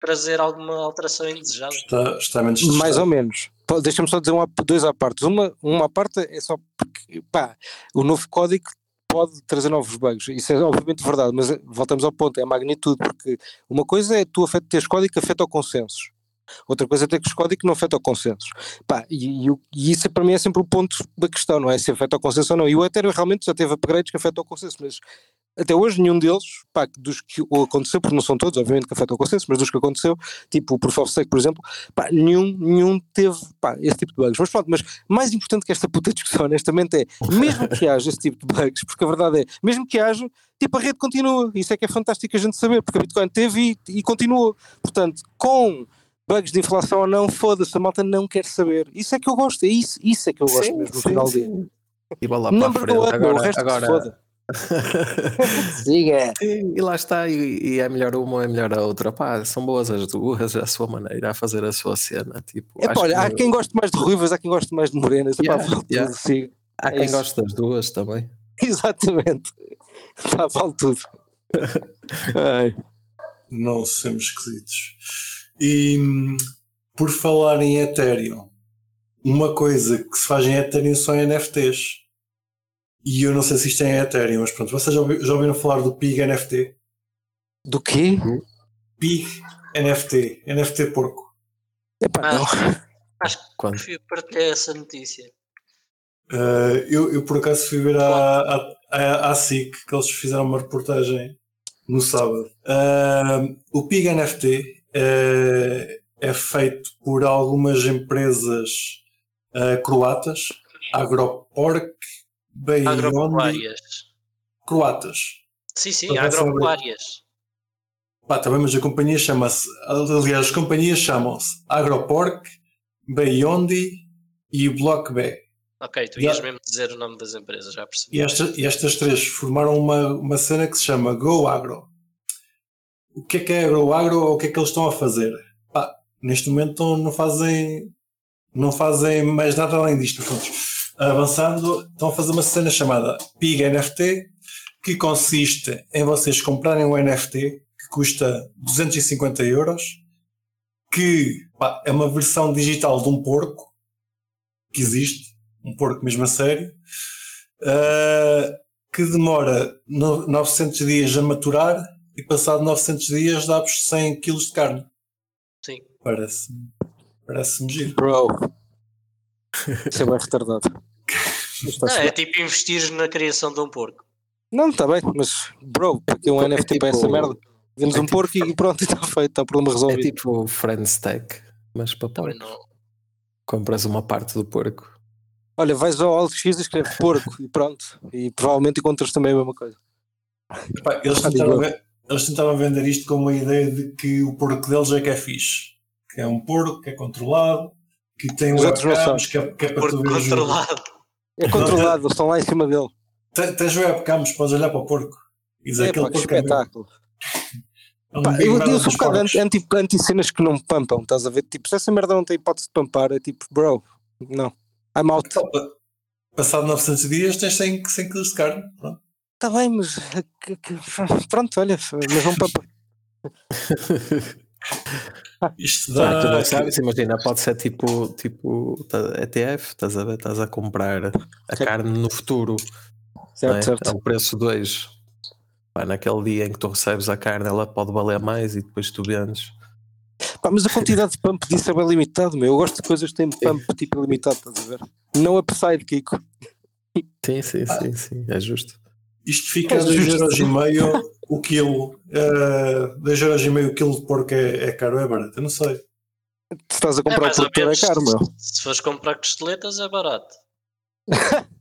[SPEAKER 2] trazer alguma alteração indesejada.
[SPEAKER 1] Está, está menos
[SPEAKER 3] Mais ou menos. Deixa-me só dizer uma, dois à parte. Uma, uma à parte é só porque, pá, o novo código pode trazer novos bugs. Isso é obviamente verdade, mas eh, voltamos ao ponto, é a magnitude, porque uma coisa é tu afeta, teres código que afeta o consenso. Outra coisa é ter código que não afeta o consenso. Pá, e, e e isso é, para mim é sempre o ponto da questão, não é? Se afeta o consenso ou não. E o Ethereum realmente já teve upgrades que afetam o consenso, mas até hoje nenhum deles, pá, dos que o aconteceu, porque não são todos, obviamente que afetam o consenso, mas dos que aconteceu, tipo o Proof of Stake, por exemplo, pá, nenhum, nenhum teve pá, esse tipo de bugs. Mas pronto, mas mais importante que esta puta discussão, honestamente, é mesmo que haja esse tipo de bugs, porque a verdade é, mesmo que haja, tipo a rede continua. Isso é que é fantástico a gente saber, porque a Bitcoin teve e, e continuou. Portanto, com bugs de inflação ou não, foda-se, a malta não quer saber. Isso é que eu gosto, é isso, isso é que eu gosto
[SPEAKER 4] Sim,
[SPEAKER 3] mesmo no final do dia.
[SPEAKER 4] E bola para a frente. Agora,
[SPEAKER 3] resto que se
[SPEAKER 4] agora...
[SPEAKER 3] Siga.
[SPEAKER 4] Sim, e lá está, e, e é melhor uma ou é melhor a outra. Pá, são boas as duas, à sua maneira, a fazer a sua cena. Tipo,
[SPEAKER 3] Epá,
[SPEAKER 4] acho
[SPEAKER 3] olha,
[SPEAKER 4] que
[SPEAKER 3] há quem goste mais de ruivas, há quem goste mais de morenas.
[SPEAKER 4] Yeah,
[SPEAKER 3] tudo,
[SPEAKER 4] yeah.
[SPEAKER 3] siga.
[SPEAKER 4] há
[SPEAKER 3] é
[SPEAKER 4] quem
[SPEAKER 3] isso.
[SPEAKER 4] goste das duas também.
[SPEAKER 3] Exatamente. Pá, vale tudo. Ai.
[SPEAKER 1] Não somos esquisitos. E por falar em Ethereum, uma coisa que se faz em Ethereum são NFTs. E eu não sei se isto é em Ethereum, mas pronto, vocês já, ouvi- já ouviram falar do PIG NFT?
[SPEAKER 3] Do quê?
[SPEAKER 1] PIG NFT, NFT porco.
[SPEAKER 3] Epá,
[SPEAKER 2] Ah,
[SPEAKER 3] não.
[SPEAKER 2] Acho que
[SPEAKER 4] Quando?
[SPEAKER 2] fui- partilhei essa notícia.
[SPEAKER 1] Uh, eu, eu por acaso fui ver à, à, à, à SIC que eles fizeram uma reportagem no sábado. Uh, o PIG NFT é, é feito por algumas empresas uh, croatas, Agropork, Beyond,
[SPEAKER 2] Agropecuárias.
[SPEAKER 1] croatas.
[SPEAKER 2] Sim, sim,
[SPEAKER 1] acaso,
[SPEAKER 2] agropecuárias.
[SPEAKER 1] Pá, também, mas a companhia chama-se, aliás, as companhias chamam-se Agropork, Beyondi e Blockbag.
[SPEAKER 2] Ok, tu ias mesmo dizer o nome das empresas, já percebi.
[SPEAKER 1] E, esta- e estas três formaram uma, uma cena que se chama Go Agro. O que é que é Go Agro ou o que é que eles estão a fazer? Pá, neste momento não fazem, não fazem mais nada além disto. Pronto. Avançando, estão a fazer uma cena chamada Pig NFT, que consiste em vocês comprarem um NFT que custa 250 euros, que pá, é uma versão digital de um porco que existe, um porco mesmo a sério, Uh, que demora no- 900 dias a maturar e passado 900 dias dá-vos 100 kg de carne.
[SPEAKER 2] Sim.
[SPEAKER 1] Parece-me parece giro.
[SPEAKER 3] Bro. Isso é bem retardado. Tá
[SPEAKER 2] Não, é tipo investir na criação de um porco.
[SPEAKER 3] Não, está bem, mas, bro, porque um
[SPEAKER 4] É
[SPEAKER 3] NFT para essa
[SPEAKER 4] tipo-
[SPEAKER 3] merda. Vendes
[SPEAKER 4] é
[SPEAKER 3] um
[SPEAKER 4] tipo-
[SPEAKER 3] porco e pronto, está feito, está o problema
[SPEAKER 4] É
[SPEAKER 3] resolvido.
[SPEAKER 4] tipo o Friends Tech, mas para porco.
[SPEAKER 2] não.
[SPEAKER 4] Compras uma parte do porco.
[SPEAKER 3] Olha, vais ao OLX e escreves porco e pronto. E provavelmente encontras também a mesma coisa.
[SPEAKER 1] Epá, eles, tentaram,
[SPEAKER 3] digo
[SPEAKER 1] ve- eles tentaram vender isto com uma ideia de que o porco deles é que é fixe. Que é um porco que é controlado, que tem
[SPEAKER 3] Os outros não
[SPEAKER 1] webcams, que é, que é para tu
[SPEAKER 2] Porco
[SPEAKER 1] ver
[SPEAKER 2] controlado.
[SPEAKER 3] É controlado, eles estão lá em cima dele.
[SPEAKER 1] Te- Tens webcams, podes olhar para o porco. E dizer
[SPEAKER 3] É,
[SPEAKER 1] aquele
[SPEAKER 3] pá, que
[SPEAKER 1] porco é
[SPEAKER 3] espetáculo.
[SPEAKER 1] É um
[SPEAKER 3] Pá, eu, eu sou um bocado
[SPEAKER 1] porcos.
[SPEAKER 3] anti, que não pampam, estás a ver? Tipo, se essa merda não tem hipótese de pampar, é tipo, bro, não. I'm out.
[SPEAKER 1] Então, pa- Passado 900 dias tens 100, 100 kg de carne. Pronto.
[SPEAKER 3] Está bem, mas que- que- pronto, olha, mas não pampa.
[SPEAKER 1] Isto
[SPEAKER 4] Ah, tu
[SPEAKER 1] dá.
[SPEAKER 4] não sabes, imagina, pode ser tipo, tipo tá- ETF, estás a ver? Estás a comprar a
[SPEAKER 3] Certo.
[SPEAKER 4] carne no futuro,
[SPEAKER 3] Certo,
[SPEAKER 4] é?
[SPEAKER 3] certo.
[SPEAKER 4] É o preço 2. Naquele dia em que tu recebes a carne, ela pode valer mais e depois tu vendes.
[SPEAKER 3] Pá, mas a quantidade de pump disso é bem limitado, meu. Eu gosto de coisas que têm pump tipo ilimitado, estás a ver? Não upside, Kiko.
[SPEAKER 4] Sim, sim, sim, sim, é justo.
[SPEAKER 1] Isto fica
[SPEAKER 3] É
[SPEAKER 1] a 2,5 e o quilo. Uh, 2 euros e meio o quilo de porco é, é caro, é barato? Eu não sei.
[SPEAKER 3] Se estás a
[SPEAKER 2] É
[SPEAKER 3] comprar
[SPEAKER 2] ou
[SPEAKER 3] produtor é caro, meu.
[SPEAKER 2] Se fores comprar costeletas é barato.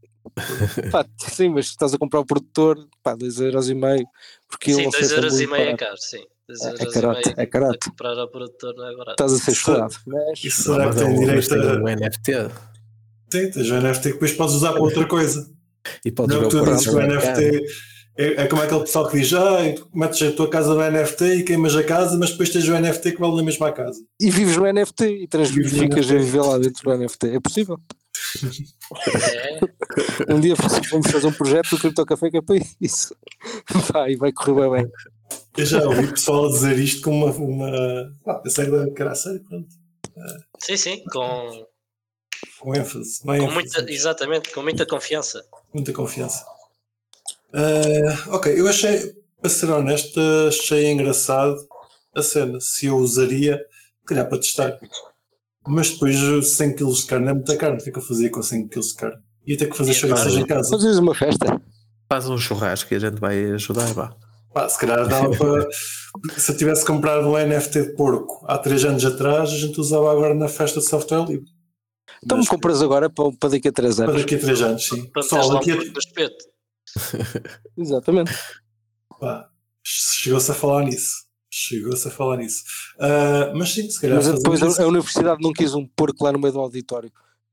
[SPEAKER 3] Pá, sim, mas se estás a comprar o produtor, pá, 2,5€ por quilo.
[SPEAKER 2] sim,
[SPEAKER 3] não sei
[SPEAKER 2] 2
[SPEAKER 3] se é
[SPEAKER 2] euros e
[SPEAKER 3] muito
[SPEAKER 2] meio é caro, sim. 2
[SPEAKER 3] É- é
[SPEAKER 2] euros e
[SPEAKER 3] carato,
[SPEAKER 2] meio
[SPEAKER 3] é carato.
[SPEAKER 2] comprar ao produtor não é barato.
[SPEAKER 3] Estás a ser explorado. Mas,
[SPEAKER 1] Isso será que
[SPEAKER 4] é
[SPEAKER 1] tem
[SPEAKER 4] um-
[SPEAKER 1] direito a.
[SPEAKER 4] um NFT
[SPEAKER 1] Tem, tens o NFT que depois podes usar para outra coisa.
[SPEAKER 4] e podes
[SPEAKER 1] Não
[SPEAKER 4] ver
[SPEAKER 1] é que
[SPEAKER 4] o
[SPEAKER 1] tu dizes que o. NFT é, é como aquele pessoal que diz: ah, metes a tua casa no NFT e queimas a casa, mas depois tens o NFT que vale na mesma casa.
[SPEAKER 3] E vives no NFT e transficas a viver lá dentro do NFT. É possível.
[SPEAKER 2] É,
[SPEAKER 3] Um dia vamos fazer um projeto do Cripto Café que é para isso. Vai, vai correr bem. bem.
[SPEAKER 1] Eu já ouvi pessoal dizer isto com uma. uma ah, pensei que era a sério, pronto.
[SPEAKER 2] sim, sim, com,
[SPEAKER 1] Com ênfase.
[SPEAKER 2] Com
[SPEAKER 1] ênfase,
[SPEAKER 2] muita, exatamente, com muita confiança.
[SPEAKER 1] muita confiança. Ah, ok, eu achei, para ser honesto, achei engraçado a cena. Se eu usaria, se calhar para testar. Mas depois 100 kg de carne é muita carne. O que é que eu fazia com 100 kg de carne? Ia ter que fazer chouriças
[SPEAKER 2] claro.
[SPEAKER 1] em casa.
[SPEAKER 3] Fazes uma festa.
[SPEAKER 4] Faz um churrasco e a gente vai ajudar. Vá.
[SPEAKER 1] Pá, se calhar dava para. Se eu tivesse comprado um NFT de porco há 3 anos atrás, a gente usava agora na festa de software livre.
[SPEAKER 3] Então me compras agora para, para daqui a 3
[SPEAKER 1] para
[SPEAKER 3] anos.
[SPEAKER 1] daqui a 3 anos, sim.
[SPEAKER 2] Para um
[SPEAKER 1] daqui a.
[SPEAKER 3] Exatamente.
[SPEAKER 1] Chegou-se a falar nisso. Chegou-se a falar nisso. Ah, mas sim, se calhar.
[SPEAKER 3] Mas depois a, universidade não quis um porco lá no meio do auditório.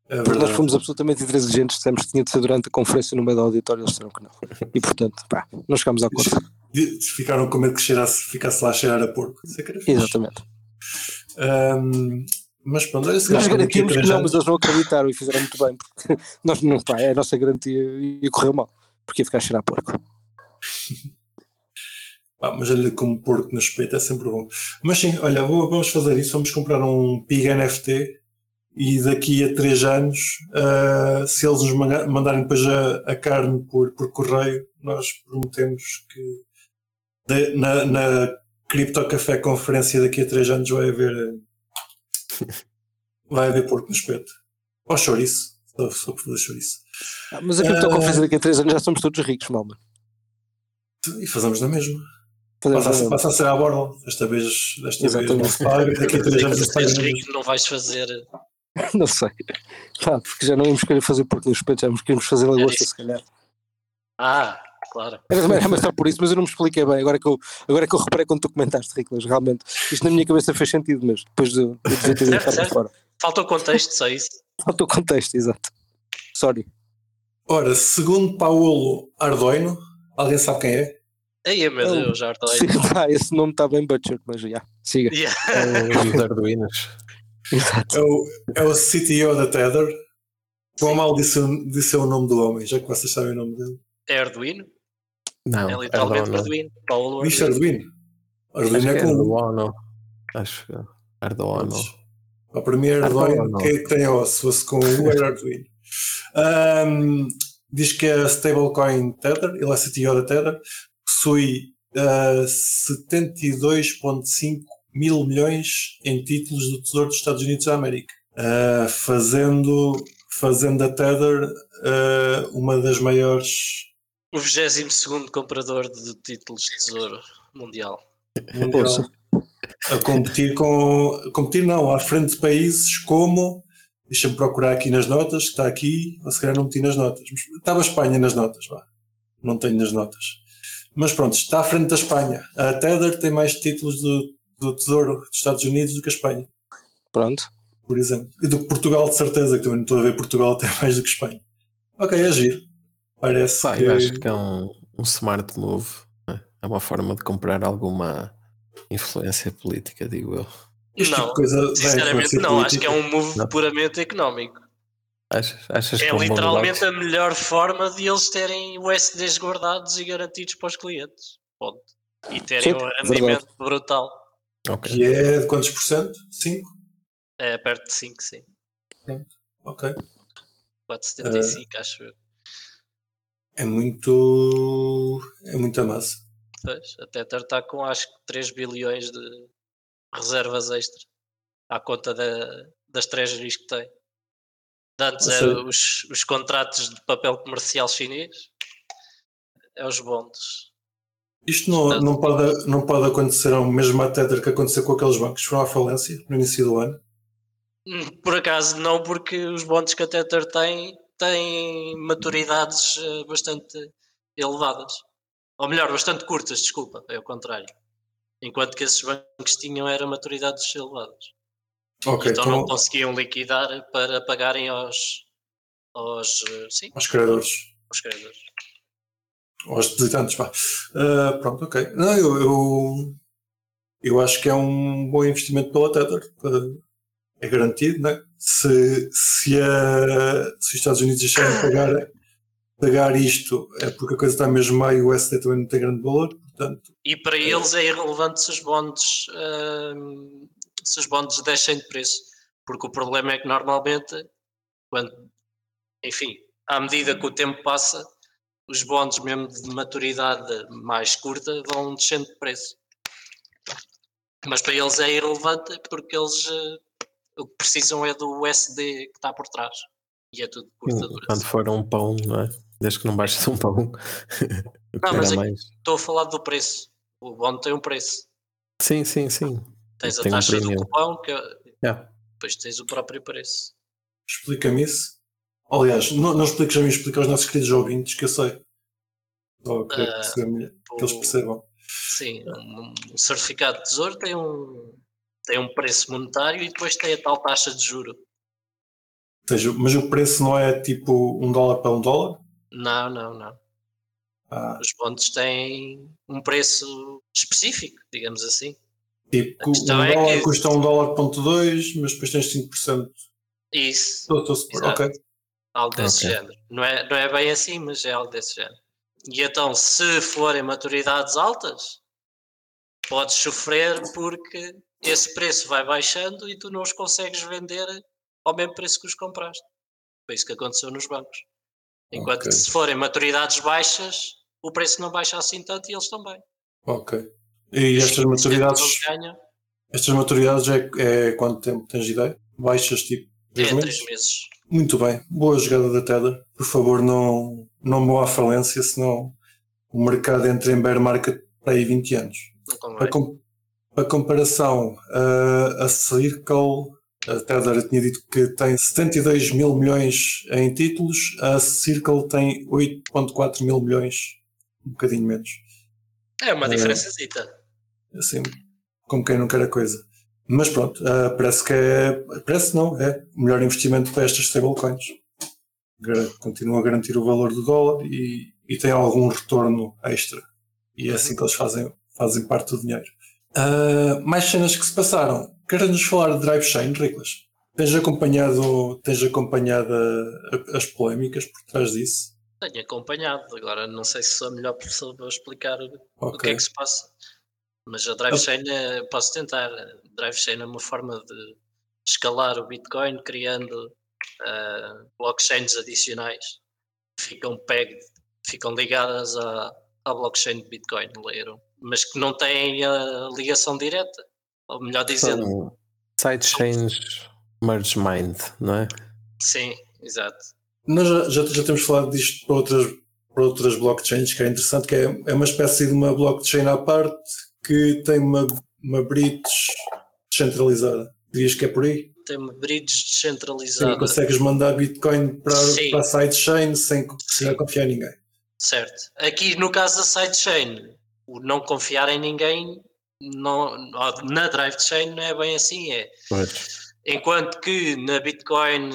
[SPEAKER 1] É
[SPEAKER 3] Porque nós fomos absolutamente intransigentes, dissemos que tinha de ser durante a conferência no meio do auditório, eles disseram que não. E portanto, pá, não chegámos a acordo.
[SPEAKER 1] De- Ficaram com medo que cheirasse, ficasse lá a cheirar a porco. Isso é.
[SPEAKER 3] Exatamente.
[SPEAKER 1] Ahm, mas pronto, olha, se
[SPEAKER 3] Nós garantimos que não, mas eles não acreditaram e fizeram muito bem, porque nós não, pá, é a nossa garantia e correu mal, porque ficar a cheirar porco.
[SPEAKER 1] Pá, mas olha, como porco no espeto é sempre bom. Mas sim, olha, vamos fazer isso. Vamos comprar um Pig NFT e daqui a 3 anos, ah, se eles nos manda- mandarem depois a, a carne por, por correio, nós prometemos que de- na, na Crypto Café Conferência daqui a 3 anos vai haver vai haver porco no espeto. Ou chouriço, só, só por fazer chouriço.
[SPEAKER 3] Ah, mas a criptoconferência daqui a 3 anos já somos todos ricos, mal, mano.
[SPEAKER 1] E fazemos na mesma.
[SPEAKER 3] Fazemos
[SPEAKER 1] Passa, passa a ser à borda. Desta vez, desta vez não se paga, daqui a 3 anos não se mesma.
[SPEAKER 2] rico, não vais fazer.
[SPEAKER 3] Não sei. Pá, porque já não íamos querer fazer porco no espeto, já íamos querer fazer lagosta,
[SPEAKER 2] isso.
[SPEAKER 3] se calhar.
[SPEAKER 2] Ah, claro.
[SPEAKER 3] Era, mais só por isso, mas eu não me expliquei bem. Agora que eu, agora que eu reparei quando tu comentaste, Riclas, realmente. Isto na minha cabeça fez sentido, mas depois de
[SPEAKER 2] certo.
[SPEAKER 3] por fora.
[SPEAKER 2] Falta o contexto, só isso.
[SPEAKER 3] Falta o contexto, exato. Sorry.
[SPEAKER 1] Ora, segundo Paulo Ardoino, alguém sabe quem é?
[SPEAKER 2] Aí, meu
[SPEAKER 3] Oh,
[SPEAKER 2] Deus, já estou
[SPEAKER 3] Sim, tá, esse nome está bem butchered, mas já. Siga.
[SPEAKER 2] Yeah.
[SPEAKER 4] É os Arduinos.
[SPEAKER 3] Exato.
[SPEAKER 1] É o, é o CTO da Tether. Quão mal disse, o- disse o nome do homem, já que vocês sabem o nome dele.
[SPEAKER 2] É Arduino?
[SPEAKER 4] Não,
[SPEAKER 2] É literalmente
[SPEAKER 4] Arduino.
[SPEAKER 2] Arduino. Paulo Arduino.
[SPEAKER 1] Arduino?
[SPEAKER 4] Acho
[SPEAKER 1] Arduino
[SPEAKER 4] que
[SPEAKER 1] é
[SPEAKER 4] é
[SPEAKER 1] com
[SPEAKER 4] Arduino. Acho que é Arduino.
[SPEAKER 1] A para mim é Arduino,
[SPEAKER 4] Arduino.
[SPEAKER 1] que é que tem O, se fosse com o era Arduino. Ahm, diz que é a stablecoin Tether, ele é CTO da Tether, possui ah, 72,5 mil milhões em títulos do Tesouro dos Estados Unidos da América, Ah, fazendo, fazendo da Tether ah, uma das maiores
[SPEAKER 2] O 22 comprador de títulos de tesouro mundial.
[SPEAKER 1] mundial. A competir com a competir não, à frente de países como deixa-me procurar aqui nas notas, que está aqui, ou se calhar não meti nas notas, mas estava a Espanha nas notas, vá. não tenho nas notas. Mas pronto, está à frente da Espanha. A Tether tem mais títulos do, do Tesouro dos Estados Unidos do que a Espanha,
[SPEAKER 3] Pronto.
[SPEAKER 1] por exemplo. E do que Portugal, de certeza, que também não estou a ver Portugal tem mais do que Espanha. Ok, é giro. Parece
[SPEAKER 4] Pá,
[SPEAKER 1] que.
[SPEAKER 4] eu acho que é um, um smart move. né? É uma forma de comprar alguma influência política, digo eu.
[SPEAKER 1] Este tipo
[SPEAKER 2] não,
[SPEAKER 1] de coisa vai
[SPEAKER 2] sinceramente não, acho que é um move
[SPEAKER 4] Não.
[SPEAKER 2] puramente económico.
[SPEAKER 4] Achas, achas
[SPEAKER 2] É
[SPEAKER 4] que é um
[SPEAKER 2] literalmente a melhor forma de eles terem USDs guardados e garantidos para os clientes. Ponto. E terem
[SPEAKER 3] Sim,
[SPEAKER 2] um
[SPEAKER 3] verdade.
[SPEAKER 2] rendimento brutal.
[SPEAKER 4] Ok.
[SPEAKER 1] Que é de quantos por cento? 5?
[SPEAKER 2] É perto de 5, sim.
[SPEAKER 1] Ok.
[SPEAKER 2] 4,75
[SPEAKER 1] Eh,
[SPEAKER 2] acho eu.
[SPEAKER 1] É muito. É muita massa.
[SPEAKER 2] Pois, a Tether está com acho que 3 bilhões de reservas extra à conta da, das treasuries que tem. De Antes eram os, os contratos de papel comercial chinês, é os bondes.
[SPEAKER 1] Isto não, não, pode, não pode acontecer ao mesmo Tether que aconteceu com aqueles bancos que foram à falência no início do ano.
[SPEAKER 2] Hum, Por acaso não, porque os bondes que a Tether tem têm maturidades eh, bastante elevadas. Ou melhor, bastante curtas, desculpa, é o contrário. Enquanto que esses bancos tinham era maturidades elevadas.
[SPEAKER 1] Ok,
[SPEAKER 2] então
[SPEAKER 1] então,
[SPEAKER 2] não conseguiam liquidar para pagarem aos, aos, eh, sim,
[SPEAKER 1] aos credores,
[SPEAKER 2] aos credores.
[SPEAKER 1] aos depositantes, vá. Ah, pronto, ok. Não, eu, eu, eu acho que é um bom investimento pela Tether. Ah, é garantido, né? Se, se, a, se os Estados Unidos deixarem de pagar, pagar isto, é porque a coisa está mesmo má e o USD também não tem grande valor, portanto,
[SPEAKER 2] E para eles é irrelevante se os bondes, hum, se os bondes descem de preço, porque o problema é que normalmente, quando, enfim, à medida que o tempo passa, os bondes mesmo de maturidade mais curta vão descendo de preço. Mas para eles é irrelevante porque eles eh, o que precisam é do USD que está por trás. E é tudo de curta
[SPEAKER 4] Quando
[SPEAKER 2] duração.
[SPEAKER 4] for um pão, não é? Desde que não baixes um pão.
[SPEAKER 2] Não, mas é-. Estou a falar do preço. O bonde tem um preço.
[SPEAKER 4] Sim, sim, sim.
[SPEAKER 2] Tens a
[SPEAKER 4] Tem um
[SPEAKER 2] taxa do
[SPEAKER 4] premium.
[SPEAKER 2] cupão, que é-
[SPEAKER 4] Yeah.
[SPEAKER 2] depois tens o próprio preço.
[SPEAKER 1] explica-me isso. Aliás, não, não expliques a mim, explica aos nossos queridos ouvintes, que eu sei. Só queria
[SPEAKER 2] Ah,
[SPEAKER 1] perceber melhor, que eles
[SPEAKER 2] O-
[SPEAKER 1] percebam.
[SPEAKER 2] Sim, um, um certificado de tesouro tem um, tem um preço monetário e depois tem a tal taxa de juro.
[SPEAKER 1] Ou seja, mas o preço não é tipo um dólar para um dólar?
[SPEAKER 2] Não, não, não.
[SPEAKER 1] Ah,
[SPEAKER 2] Os bondes têm um preço específico, digamos assim.
[SPEAKER 1] tipo, um
[SPEAKER 2] é
[SPEAKER 1] dólar
[SPEAKER 2] que-
[SPEAKER 1] custa um dólar ponto dois, mas depois tens 5%.
[SPEAKER 2] Isso,
[SPEAKER 1] Estou, estou
[SPEAKER 2] Exato.
[SPEAKER 1] ok.
[SPEAKER 2] algo desse
[SPEAKER 4] Ok.
[SPEAKER 2] género. Não é, não é bem assim, mas é algo desse género. E então, se forem maturidades altas, podes sofrer porque esse preço vai baixando e tu não os consegues vender ao mesmo preço que os compraste. Foi isso que aconteceu nos bancos. Enquanto
[SPEAKER 1] Ok.
[SPEAKER 2] que se forem maturidades baixas, o preço não baixa assim tanto e eles também.
[SPEAKER 1] Ok. E estas maturidades,
[SPEAKER 2] Ganham,
[SPEAKER 1] estas maturidades é, é quanto tempo tens ideia? Baixas tipo
[SPEAKER 2] é
[SPEAKER 1] três meses?
[SPEAKER 2] meses.
[SPEAKER 1] Muito bem, boa jogada da Tether. Por favor, não, não vão à falência, senão o mercado entra em bear market para aí 20 anos. Para, com, para comparação, a, a Circle, a Tether tinha dito que tem 72 mil milhões em títulos, a Circle tem 8,4 mil milhões, um bocadinho menos.
[SPEAKER 2] É uma
[SPEAKER 1] Eh,
[SPEAKER 2] diferençazita.
[SPEAKER 1] Assim, como quem não quer a coisa. Mas pronto, ah, parece que é. Parece não, é o melhor investimento para estas stablecoins. Continua a garantir o valor do dólar e, e tem algum retorno extra. E é assim que eles fazem, fazem parte do dinheiro. Ah, mais cenas que se passaram. Queres-nos falar de Drive Chain, Riclas? Tens acompanhado, tens acompanhado as polémicas por trás disso?
[SPEAKER 2] Tenho acompanhado, agora não sei se sou a melhor pessoa para explicar o que é que se passa. Mas a Drive Chain é- posso tentar. A Drive Chain é uma forma de escalar o Bitcoin criando ah, blockchains adicionais que ficam pegged, ficam ligadas à, à blockchain de Bitcoin, leram, mas que não têm a ligação direta. Ou melhor dizendo,
[SPEAKER 4] São sidechains merge mind, não é?
[SPEAKER 2] sim, exato.
[SPEAKER 1] Nós já, já, já temos falado disto para outras, para outras blockchains, que é interessante, que é, é uma espécie de uma blockchain à parte que tem uma, uma bridge descentralizada. Dirias que é por aí?
[SPEAKER 2] Tem uma bridge
[SPEAKER 1] Sim,
[SPEAKER 2] descentralizada.
[SPEAKER 1] consegues mandar Bitcoin para,
[SPEAKER 2] Sim.
[SPEAKER 1] para a sidechain sem
[SPEAKER 2] Sim.
[SPEAKER 1] confiar em ninguém.
[SPEAKER 2] Certo. Aqui no caso da sidechain, o não confiar em ninguém não, na drive chain não é bem assim. É
[SPEAKER 4] Pois.
[SPEAKER 2] Enquanto que na Bitcoin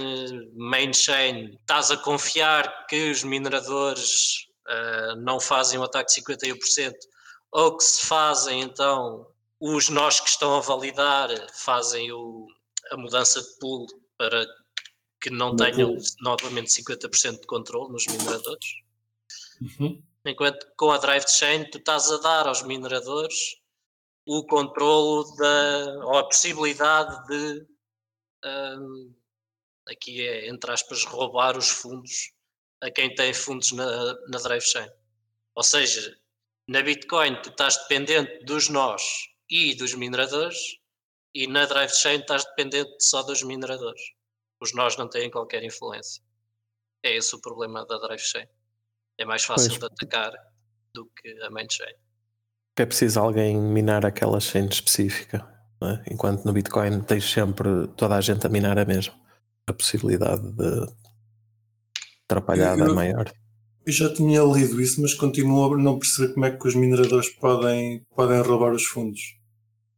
[SPEAKER 2] main chain estás a confiar que os mineradores uh, não fazem um ataque de 51%, ou que se fazem, então os nós que estão a validar fazem o, a mudança de pool para que não tenham novamente 50% de controle nos mineradores. Uhum. Enquanto com a Drive Chain tu estás a dar aos mineradores o controlo da, ou a possibilidade de um, aqui é entre aspas roubar os fundos a quem tem fundos na, na Drive Chain. Ou seja, na Bitcoin tu estás dependente dos nós e dos mineradores e na Drive Chain estás dependente só dos mineradores. Os nós não têm qualquer influência. É esse o problema da Drive Chain. É mais fácil pois. de atacar do que a main chain.
[SPEAKER 4] É preciso alguém minar aquela chain específica. É? Enquanto no Bitcoin tens sempre toda a gente a minar a mesma. A possibilidade de atrapalhada eu, maior.
[SPEAKER 1] Eu já tinha lido isso, mas continuo a não perceber como é que os mineradores podem, podem roubar os fundos.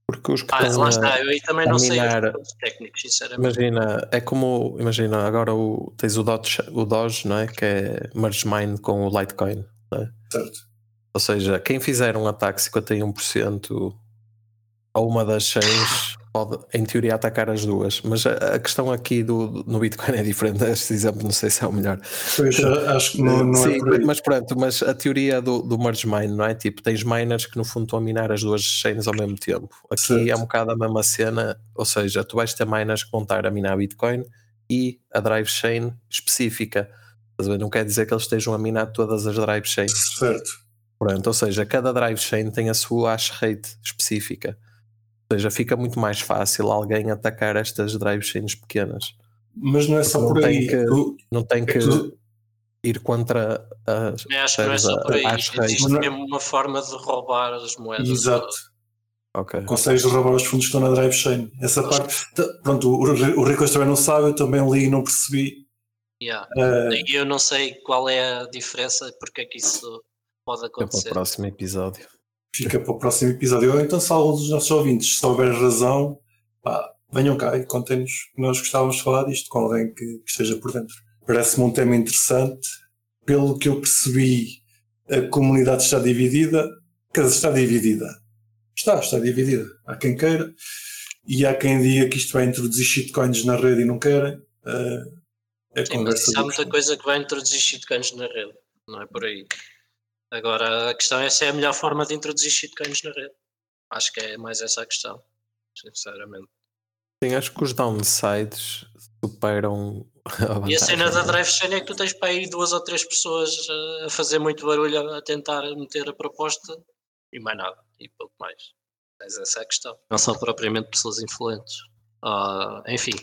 [SPEAKER 4] Porque os que
[SPEAKER 2] ah, lá está, eu aí também não minar, sei os técnicos, sinceramente.
[SPEAKER 4] Imagina, é como, imagina, agora o, tens o Doge, o Doge, não é? Que é merge mine com o Litecoin, não é?
[SPEAKER 1] Certo.
[SPEAKER 4] Ou seja, quem fizer um ataque 51% a uma das chains pode, em teoria, atacar as duas. Mas a, a questão aqui do, no Bitcoin é diferente. Este exemplo não sei se é o melhor.
[SPEAKER 1] Pois, acho que não, não é Sim, é
[SPEAKER 4] Mas pronto, mas a teoria do, do merge mine, não é? Tipo, tens miners que no fundo estão a minar as duas chains ao mesmo tempo. Aqui certo. é um bocado a mesma cena, ou seja, tu vais ter miners que vão estar a minar Bitcoin e a drive chain específica. Não quer dizer que eles estejam a minar todas as drive chains.
[SPEAKER 1] Certo.
[SPEAKER 4] Pronto, ou seja, cada drive chain tem a sua hash rate específica. Ou seja, fica muito mais fácil alguém atacar estas drive chains pequenas.
[SPEAKER 1] Mas não é só por
[SPEAKER 4] aí.
[SPEAKER 1] Que,
[SPEAKER 4] tu, não tem que tu... ir contra as.
[SPEAKER 2] Eu acho que não é só por aí. Existe mesmo uma forma de roubar as moedas.
[SPEAKER 1] Exato.
[SPEAKER 4] Okay.
[SPEAKER 1] Consegues roubar os fundos que estão na drive chain. Essa parte. Pronto, o, o Ricos também não sabe, eu também li e não percebi.
[SPEAKER 2] Yeah. Uh, eu não sei qual é a diferença, porque é que isso pode acontecer.
[SPEAKER 4] É para o próximo episódio
[SPEAKER 1] fica para o próximo episódio. Ou então, se algum dos nossos ouvintes souber razão, pá, venham cá e contem-nos que nós gostávamos de falar disto com alguém que, que esteja por dentro. Parece-me um tema interessante. Pelo que eu percebi, a comunidade está dividida. Quer dizer, está dividida. Está, está dividida. Há quem queira e há quem diga que isto vai introduzir shitcoins na rede e não querem. Uh,
[SPEAKER 2] é Sim, mas há muita coisa que vai introduzir shitcoins na rede, não é por aí. Agora a questão é se é a melhor forma de introduzir shitcoins na rede. Acho que é mais essa a questão, sinceramente.
[SPEAKER 4] Sim, acho que os downsides superam
[SPEAKER 2] a E a cena da Drive Chain é que tu tens para aí duas ou três pessoas a fazer muito barulho a tentar meter a proposta e mais nada, e pouco mais. Mas essa é a questão. Não são propriamente pessoas influentes. Uh, enfim.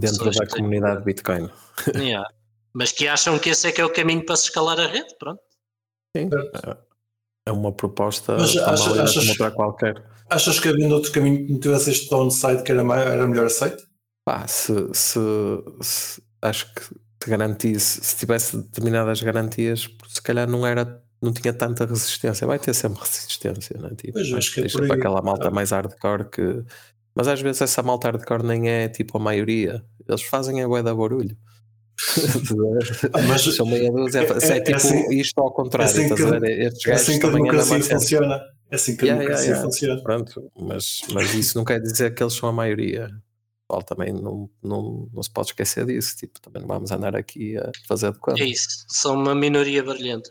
[SPEAKER 4] dentro da comunidade têm... Bitcoin.
[SPEAKER 2] Yeah. Mas que acham que esse é que é o caminho para se escalar a rede, pronto.
[SPEAKER 4] Sim. É uma proposta Mas achas, qualquer.
[SPEAKER 1] Achas que havendo outro caminho que não tivesse este downside que era, era melhor aceito?
[SPEAKER 4] Pá, se, se, se, acho que te garantisse, se tivesse determinadas garantias, se calhar não era não tinha tanta resistência, vai ter sempre resistência, não é? Tipo,
[SPEAKER 1] pois, acho que é
[SPEAKER 4] para aquela malta mais hardcore que. Mas às vezes essa malta hardcore nem é tipo a maioria. Eles fazem a bué da barulho.
[SPEAKER 1] Mas
[SPEAKER 4] são meia dúzia. É, é, é, tipo assim, isto ao contrário. É assim que, Estes
[SPEAKER 1] é assim que a democracia funciona. É assim que a yeah, democracia yeah, funciona.
[SPEAKER 4] Pronto, mas, mas isso não quer dizer que eles são a maioria. Paulo, também não, não, não se pode esquecer disso. Tipo, também não vamos andar aqui a fazer de conta.
[SPEAKER 2] É isso, são uma minoria brilhante.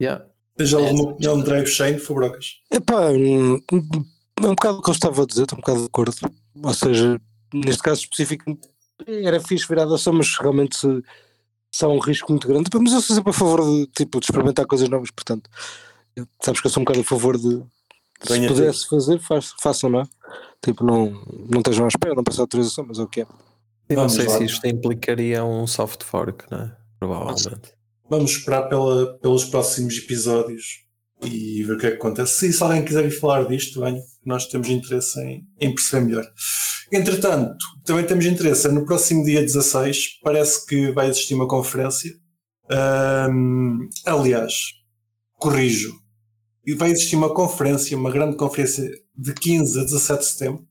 [SPEAKER 4] Yeah.
[SPEAKER 1] Tens alguma opinião de Drive Shane, Fabrocas?
[SPEAKER 3] Epá, hum, é um bocado o que eu estava a dizer, estou um bocado de acordo. Ou seja, neste caso específico, era fixe virar ação, mas realmente se, se há um risco muito grande. Mas eu sou sempre a favor de, tipo, de experimentar coisas novas, portanto, sabes que eu sou um bocado a favor de, se pudesse fazer, façam, não é? Tipo, não, não estejam à espera, não peço autorização, mas é o que é.
[SPEAKER 4] Não sei lá. se isto implicaria um soft fork, não é? Provavelmente.
[SPEAKER 1] Vamos esperar pela, pelos próximos episódios e ver o que é que acontece. Se, alguém quiser ir falar disto, venha, nós temos interesse em, em perceber melhor. Entretanto, também temos interesse, no próximo dia 16 parece que vai existir uma conferência. Um, aliás, corrijo, vai existir uma conferência, uma grande conferência de 15 a 17 de setembro,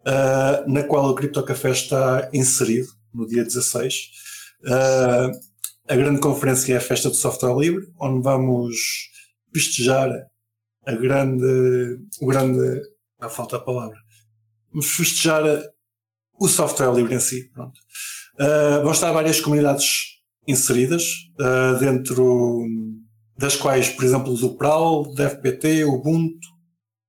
[SPEAKER 1] uh, na qual o Criptocafé está inserido no dia 16. Uh, a grande conferência é a Festa do Software Livre, onde vamos festejar a grande, o grande, ah, falta a palavra, vamos festejar o software livre em si. Pronto. Uh, vão estar várias comunidades inseridas, uh, dentro das quais, por exemplo, do PRAL, da FPT, Ubuntu,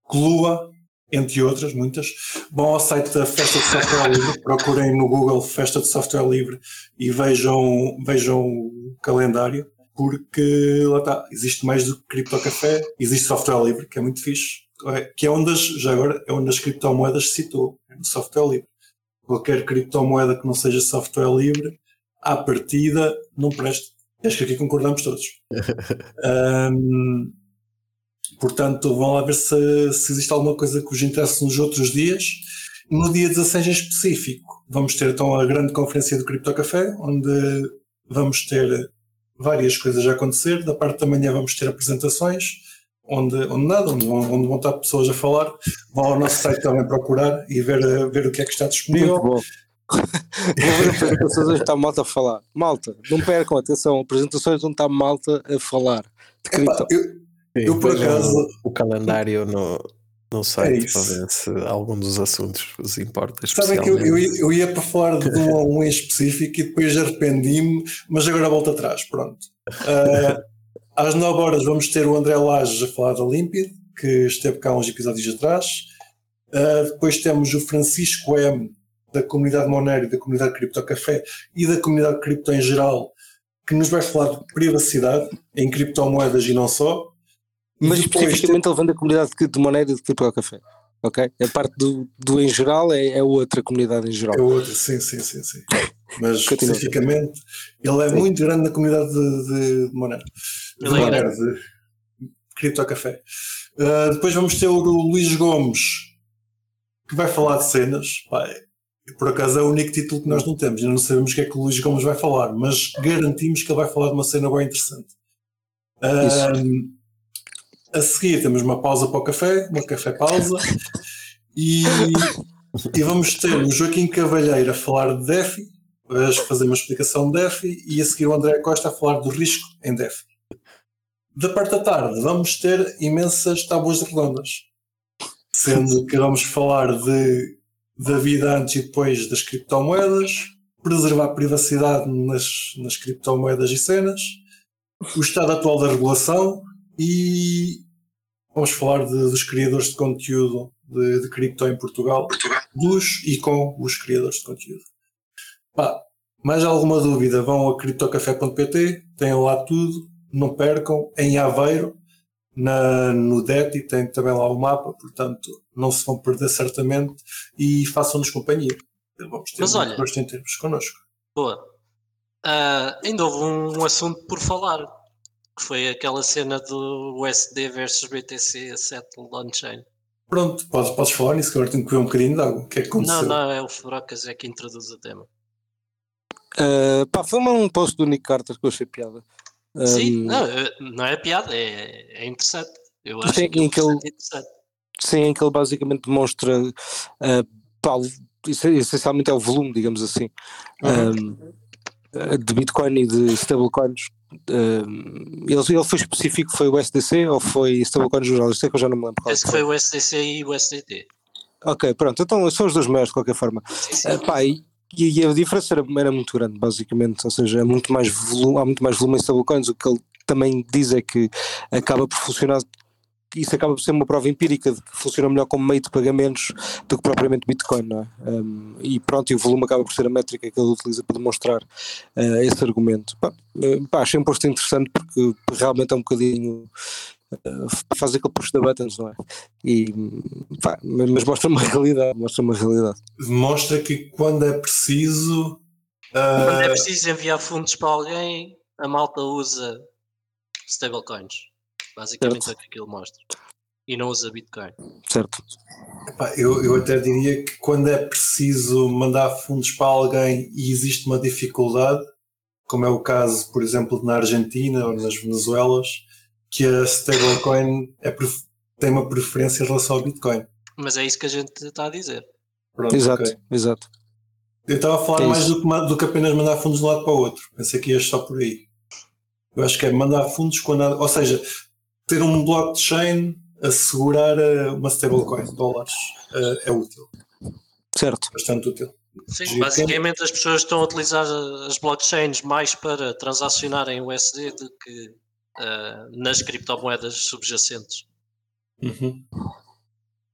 [SPEAKER 1] Glua, entre outras, muitas. Vão ao site da Festa de Software Livre, procurem no Google Festa de Software Livre e vejam, vejam o calendário, porque lá está, existe mais do que Criptocafé, existe software livre, que é muito fixe, que é onde as, já agora, é onde as criptomoedas se citou, é no software livre. Qualquer criptomoeda que não seja software livre, à partida, não presta. Acho que aqui concordamos todos. um, Portanto, vão lá ver se, se existe alguma coisa que os interesse nos outros dias. No dia 16 em específico, vamos ter então a grande conferência do Cripto Café, onde vamos ter várias coisas a acontecer. Da parte da manhã vamos ter apresentações, onde, onde nada, onde vão, onde vão estar pessoas a falar. Vão ao nosso site também procurar e ver, ver o que é que está disponível.
[SPEAKER 3] Muito bom. Vou ver apresentações onde está malta a falar. Malta, não percam atenção, apresentações onde está malta a falar de cripto.
[SPEAKER 1] eu, Sim, eu por acaso.
[SPEAKER 4] O, calendário no, no site é para ver se algum dos assuntos vos importa.
[SPEAKER 1] Sabem que eu, eu, ia, eu ia para falar de um a um em específico e depois arrependi-me, mas agora volto atrás. Pronto. Uh, às 9 horas vamos ter o André Lages a falar da Límpido, que esteve cá uns episódios atrás. Uh, depois temos o Francisco M, da comunidade Monero, da comunidade Cripto Café e da comunidade Cripto em geral, que nos vai falar de privacidade em criptomoedas e não só.
[SPEAKER 3] Mas especificamente levando a comunidade de maneira de tipo café. Ok? A parte do, do em geral é, é outra comunidade em geral.
[SPEAKER 1] É outra, sim, sim, sim, sim. Mas Continua. especificamente, ele é sim. muito grande na comunidade de, de, de Monero. De ele é Monero, de Cripto Café. Uh, depois vamos ter o Luís Gomes, que vai falar de cenas. Pai, por acaso é o único título que nós não temos, ainda não sabemos o que é que o Luís Gomes vai falar, mas garantimos que ele vai falar de uma cena bem interessante. Uh, a seguir temos uma pausa para o café, uma café pausa, e, e vamos ter o Joaquim Cavalheiro a falar de DEFI, a fazer uma explicação de DEFI, e a seguir o André Costa a falar do risco em DEFI. Da parte da tarde vamos ter imensas tábuas redondas, sendo que vamos falar de, da vida antes e depois das criptomoedas, preservar a privacidade nas, nas criptomoedas e cenas, o estado atual da regulação, e vamos falar de, dos criadores de conteúdo de, de cripto em Portugal, Portugal, dos e com os criadores de conteúdo. Pá, mais alguma dúvida, vão a criptocafé.pt, têm lá tudo, não percam, em Aveiro, na, no DET e tem também lá o mapa, portanto não se vão perder certamente e façam-nos companhia. Vamos ter
[SPEAKER 2] Mas olha,
[SPEAKER 1] gosto em termos connosco.
[SPEAKER 2] Boa. Uh, ainda houve um, um assunto por falar que foi aquela cena do USD versus BTC Settle on-chain.
[SPEAKER 1] Pronto, podes, podes falar nisso, que agora tenho que ver um bocadinho de água. O que é que aconteceu?
[SPEAKER 2] Não, não, é o Furocas é que introduz o tema.
[SPEAKER 3] Uh, pá, foi um post do Nick Carter que eu achei piada.
[SPEAKER 2] Sim, um, não, não é piada, é, é interessante. Eu acho sim, que, é ele, interessante.
[SPEAKER 3] Sim, em que ele basicamente demonstra uh, pá, essencialmente é o volume, digamos assim, uhum. um, de Bitcoin e de stablecoins Uh, ele, ele foi específico, foi o SDC ou foi stablecoin geral? Isso é que eu já não me lembro.
[SPEAKER 2] Esse foi o SDC e o SDT.
[SPEAKER 3] Ok, pronto, então são os dois maiores de qualquer forma. Sim, sim. Uh, pá, e, e, a diferença era, era, muito grande, basicamente, ou seja, é muito mais volume, há muito mais volume em stablecoins, o que ele também diz é que acaba por funcionar isso acaba por ser uma prova empírica de que funciona melhor como meio de pagamentos do que propriamente Bitcoin, não é? Um, e pronto, e o volume acaba por ser a métrica que ele utiliza para demonstrar uh, esse argumento. Pá, uh, pá, achei um posto interessante porque realmente é um bocadinho uh, faz aquele push da buttons, não é? E, pá, mas mostra uma realidade, mostra uma realidade.
[SPEAKER 1] Mostra que quando é preciso.
[SPEAKER 2] Quando é preciso enviar fundos para alguém, a malta usa stablecoins. Basicamente certo. é o que aquilo mostra. E não usa Bitcoin.
[SPEAKER 3] Certo.
[SPEAKER 1] Epá, eu, eu até diria que quando é preciso mandar fundos para alguém e existe uma dificuldade, como é o caso, por exemplo, na Argentina ou nas Venezuelas, que a stablecoin é, tem uma preferência em relação ao Bitcoin.
[SPEAKER 2] Mas é isso que a gente está a dizer.
[SPEAKER 1] Pronto,
[SPEAKER 3] Exato,
[SPEAKER 1] ok.
[SPEAKER 3] exato.
[SPEAKER 1] Eu estava a falar
[SPEAKER 3] É
[SPEAKER 1] mais do que, do que apenas mandar fundos de um lado para o outro. Pensei que ias só por aí. Eu acho que é mandar fundos quando ou seja, ter um blockchain assegurar eh, uma stablecoin, dólares, eh, é útil,
[SPEAKER 3] Certo.
[SPEAKER 1] bastante útil.
[SPEAKER 2] Sim,
[SPEAKER 1] Giro.
[SPEAKER 2] basicamente as pessoas estão a utilizar as blockchains mais para transacionarem USD do que ah, nas criptomoedas subjacentes.
[SPEAKER 1] Uhum.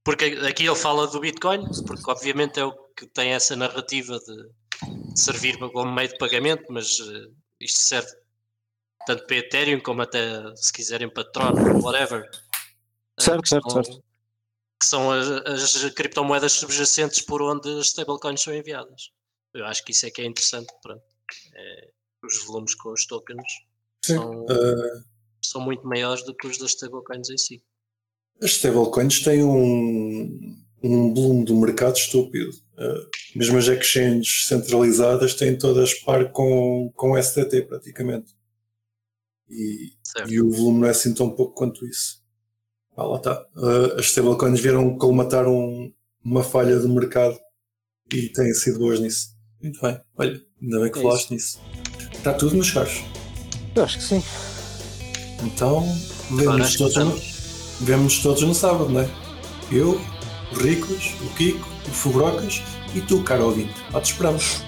[SPEAKER 2] Porque aqui ele fala do Bitcoin, porque obviamente é o que tem essa narrativa de, de servir como meio de pagamento, mas eh, isto serve tanto para Ethereum como até se quiserem para Tron, whatever.
[SPEAKER 3] Certo, certo,
[SPEAKER 2] são-
[SPEAKER 3] certo.
[SPEAKER 2] Que são as, as criptomoedas subjacentes por onde as stablecoins são enviadas. Eu acho que isso é que é interessante. Pronto. É, os volumes com os tokens são,
[SPEAKER 1] Eh,
[SPEAKER 2] são muito maiores do que os das stablecoins em si.
[SPEAKER 1] as stablecoins têm um, um volume do mercado estúpido. Eh, mesmo as exchanges centralizadas têm todas par com, com STT praticamente. E, e o volume não é assim tão pouco quanto isso. Ah, lá está. Uh, as stablecoins vieram colmatar um- uma falha do mercado e têm sido boas nisso. Muito bem. Olha, ainda bem que
[SPEAKER 3] É
[SPEAKER 1] falaste nisso. Está tudo, meus caros.
[SPEAKER 3] Eu acho que sim.
[SPEAKER 1] Então, vemos todos, no, vemos todos no sábado, não é? Eu, o Ricos, o Kiko, o Fubrocas e tu, caro ouvinte. Lá te esperamos.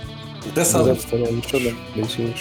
[SPEAKER 1] Até sábado.
[SPEAKER 4] Beijinhos.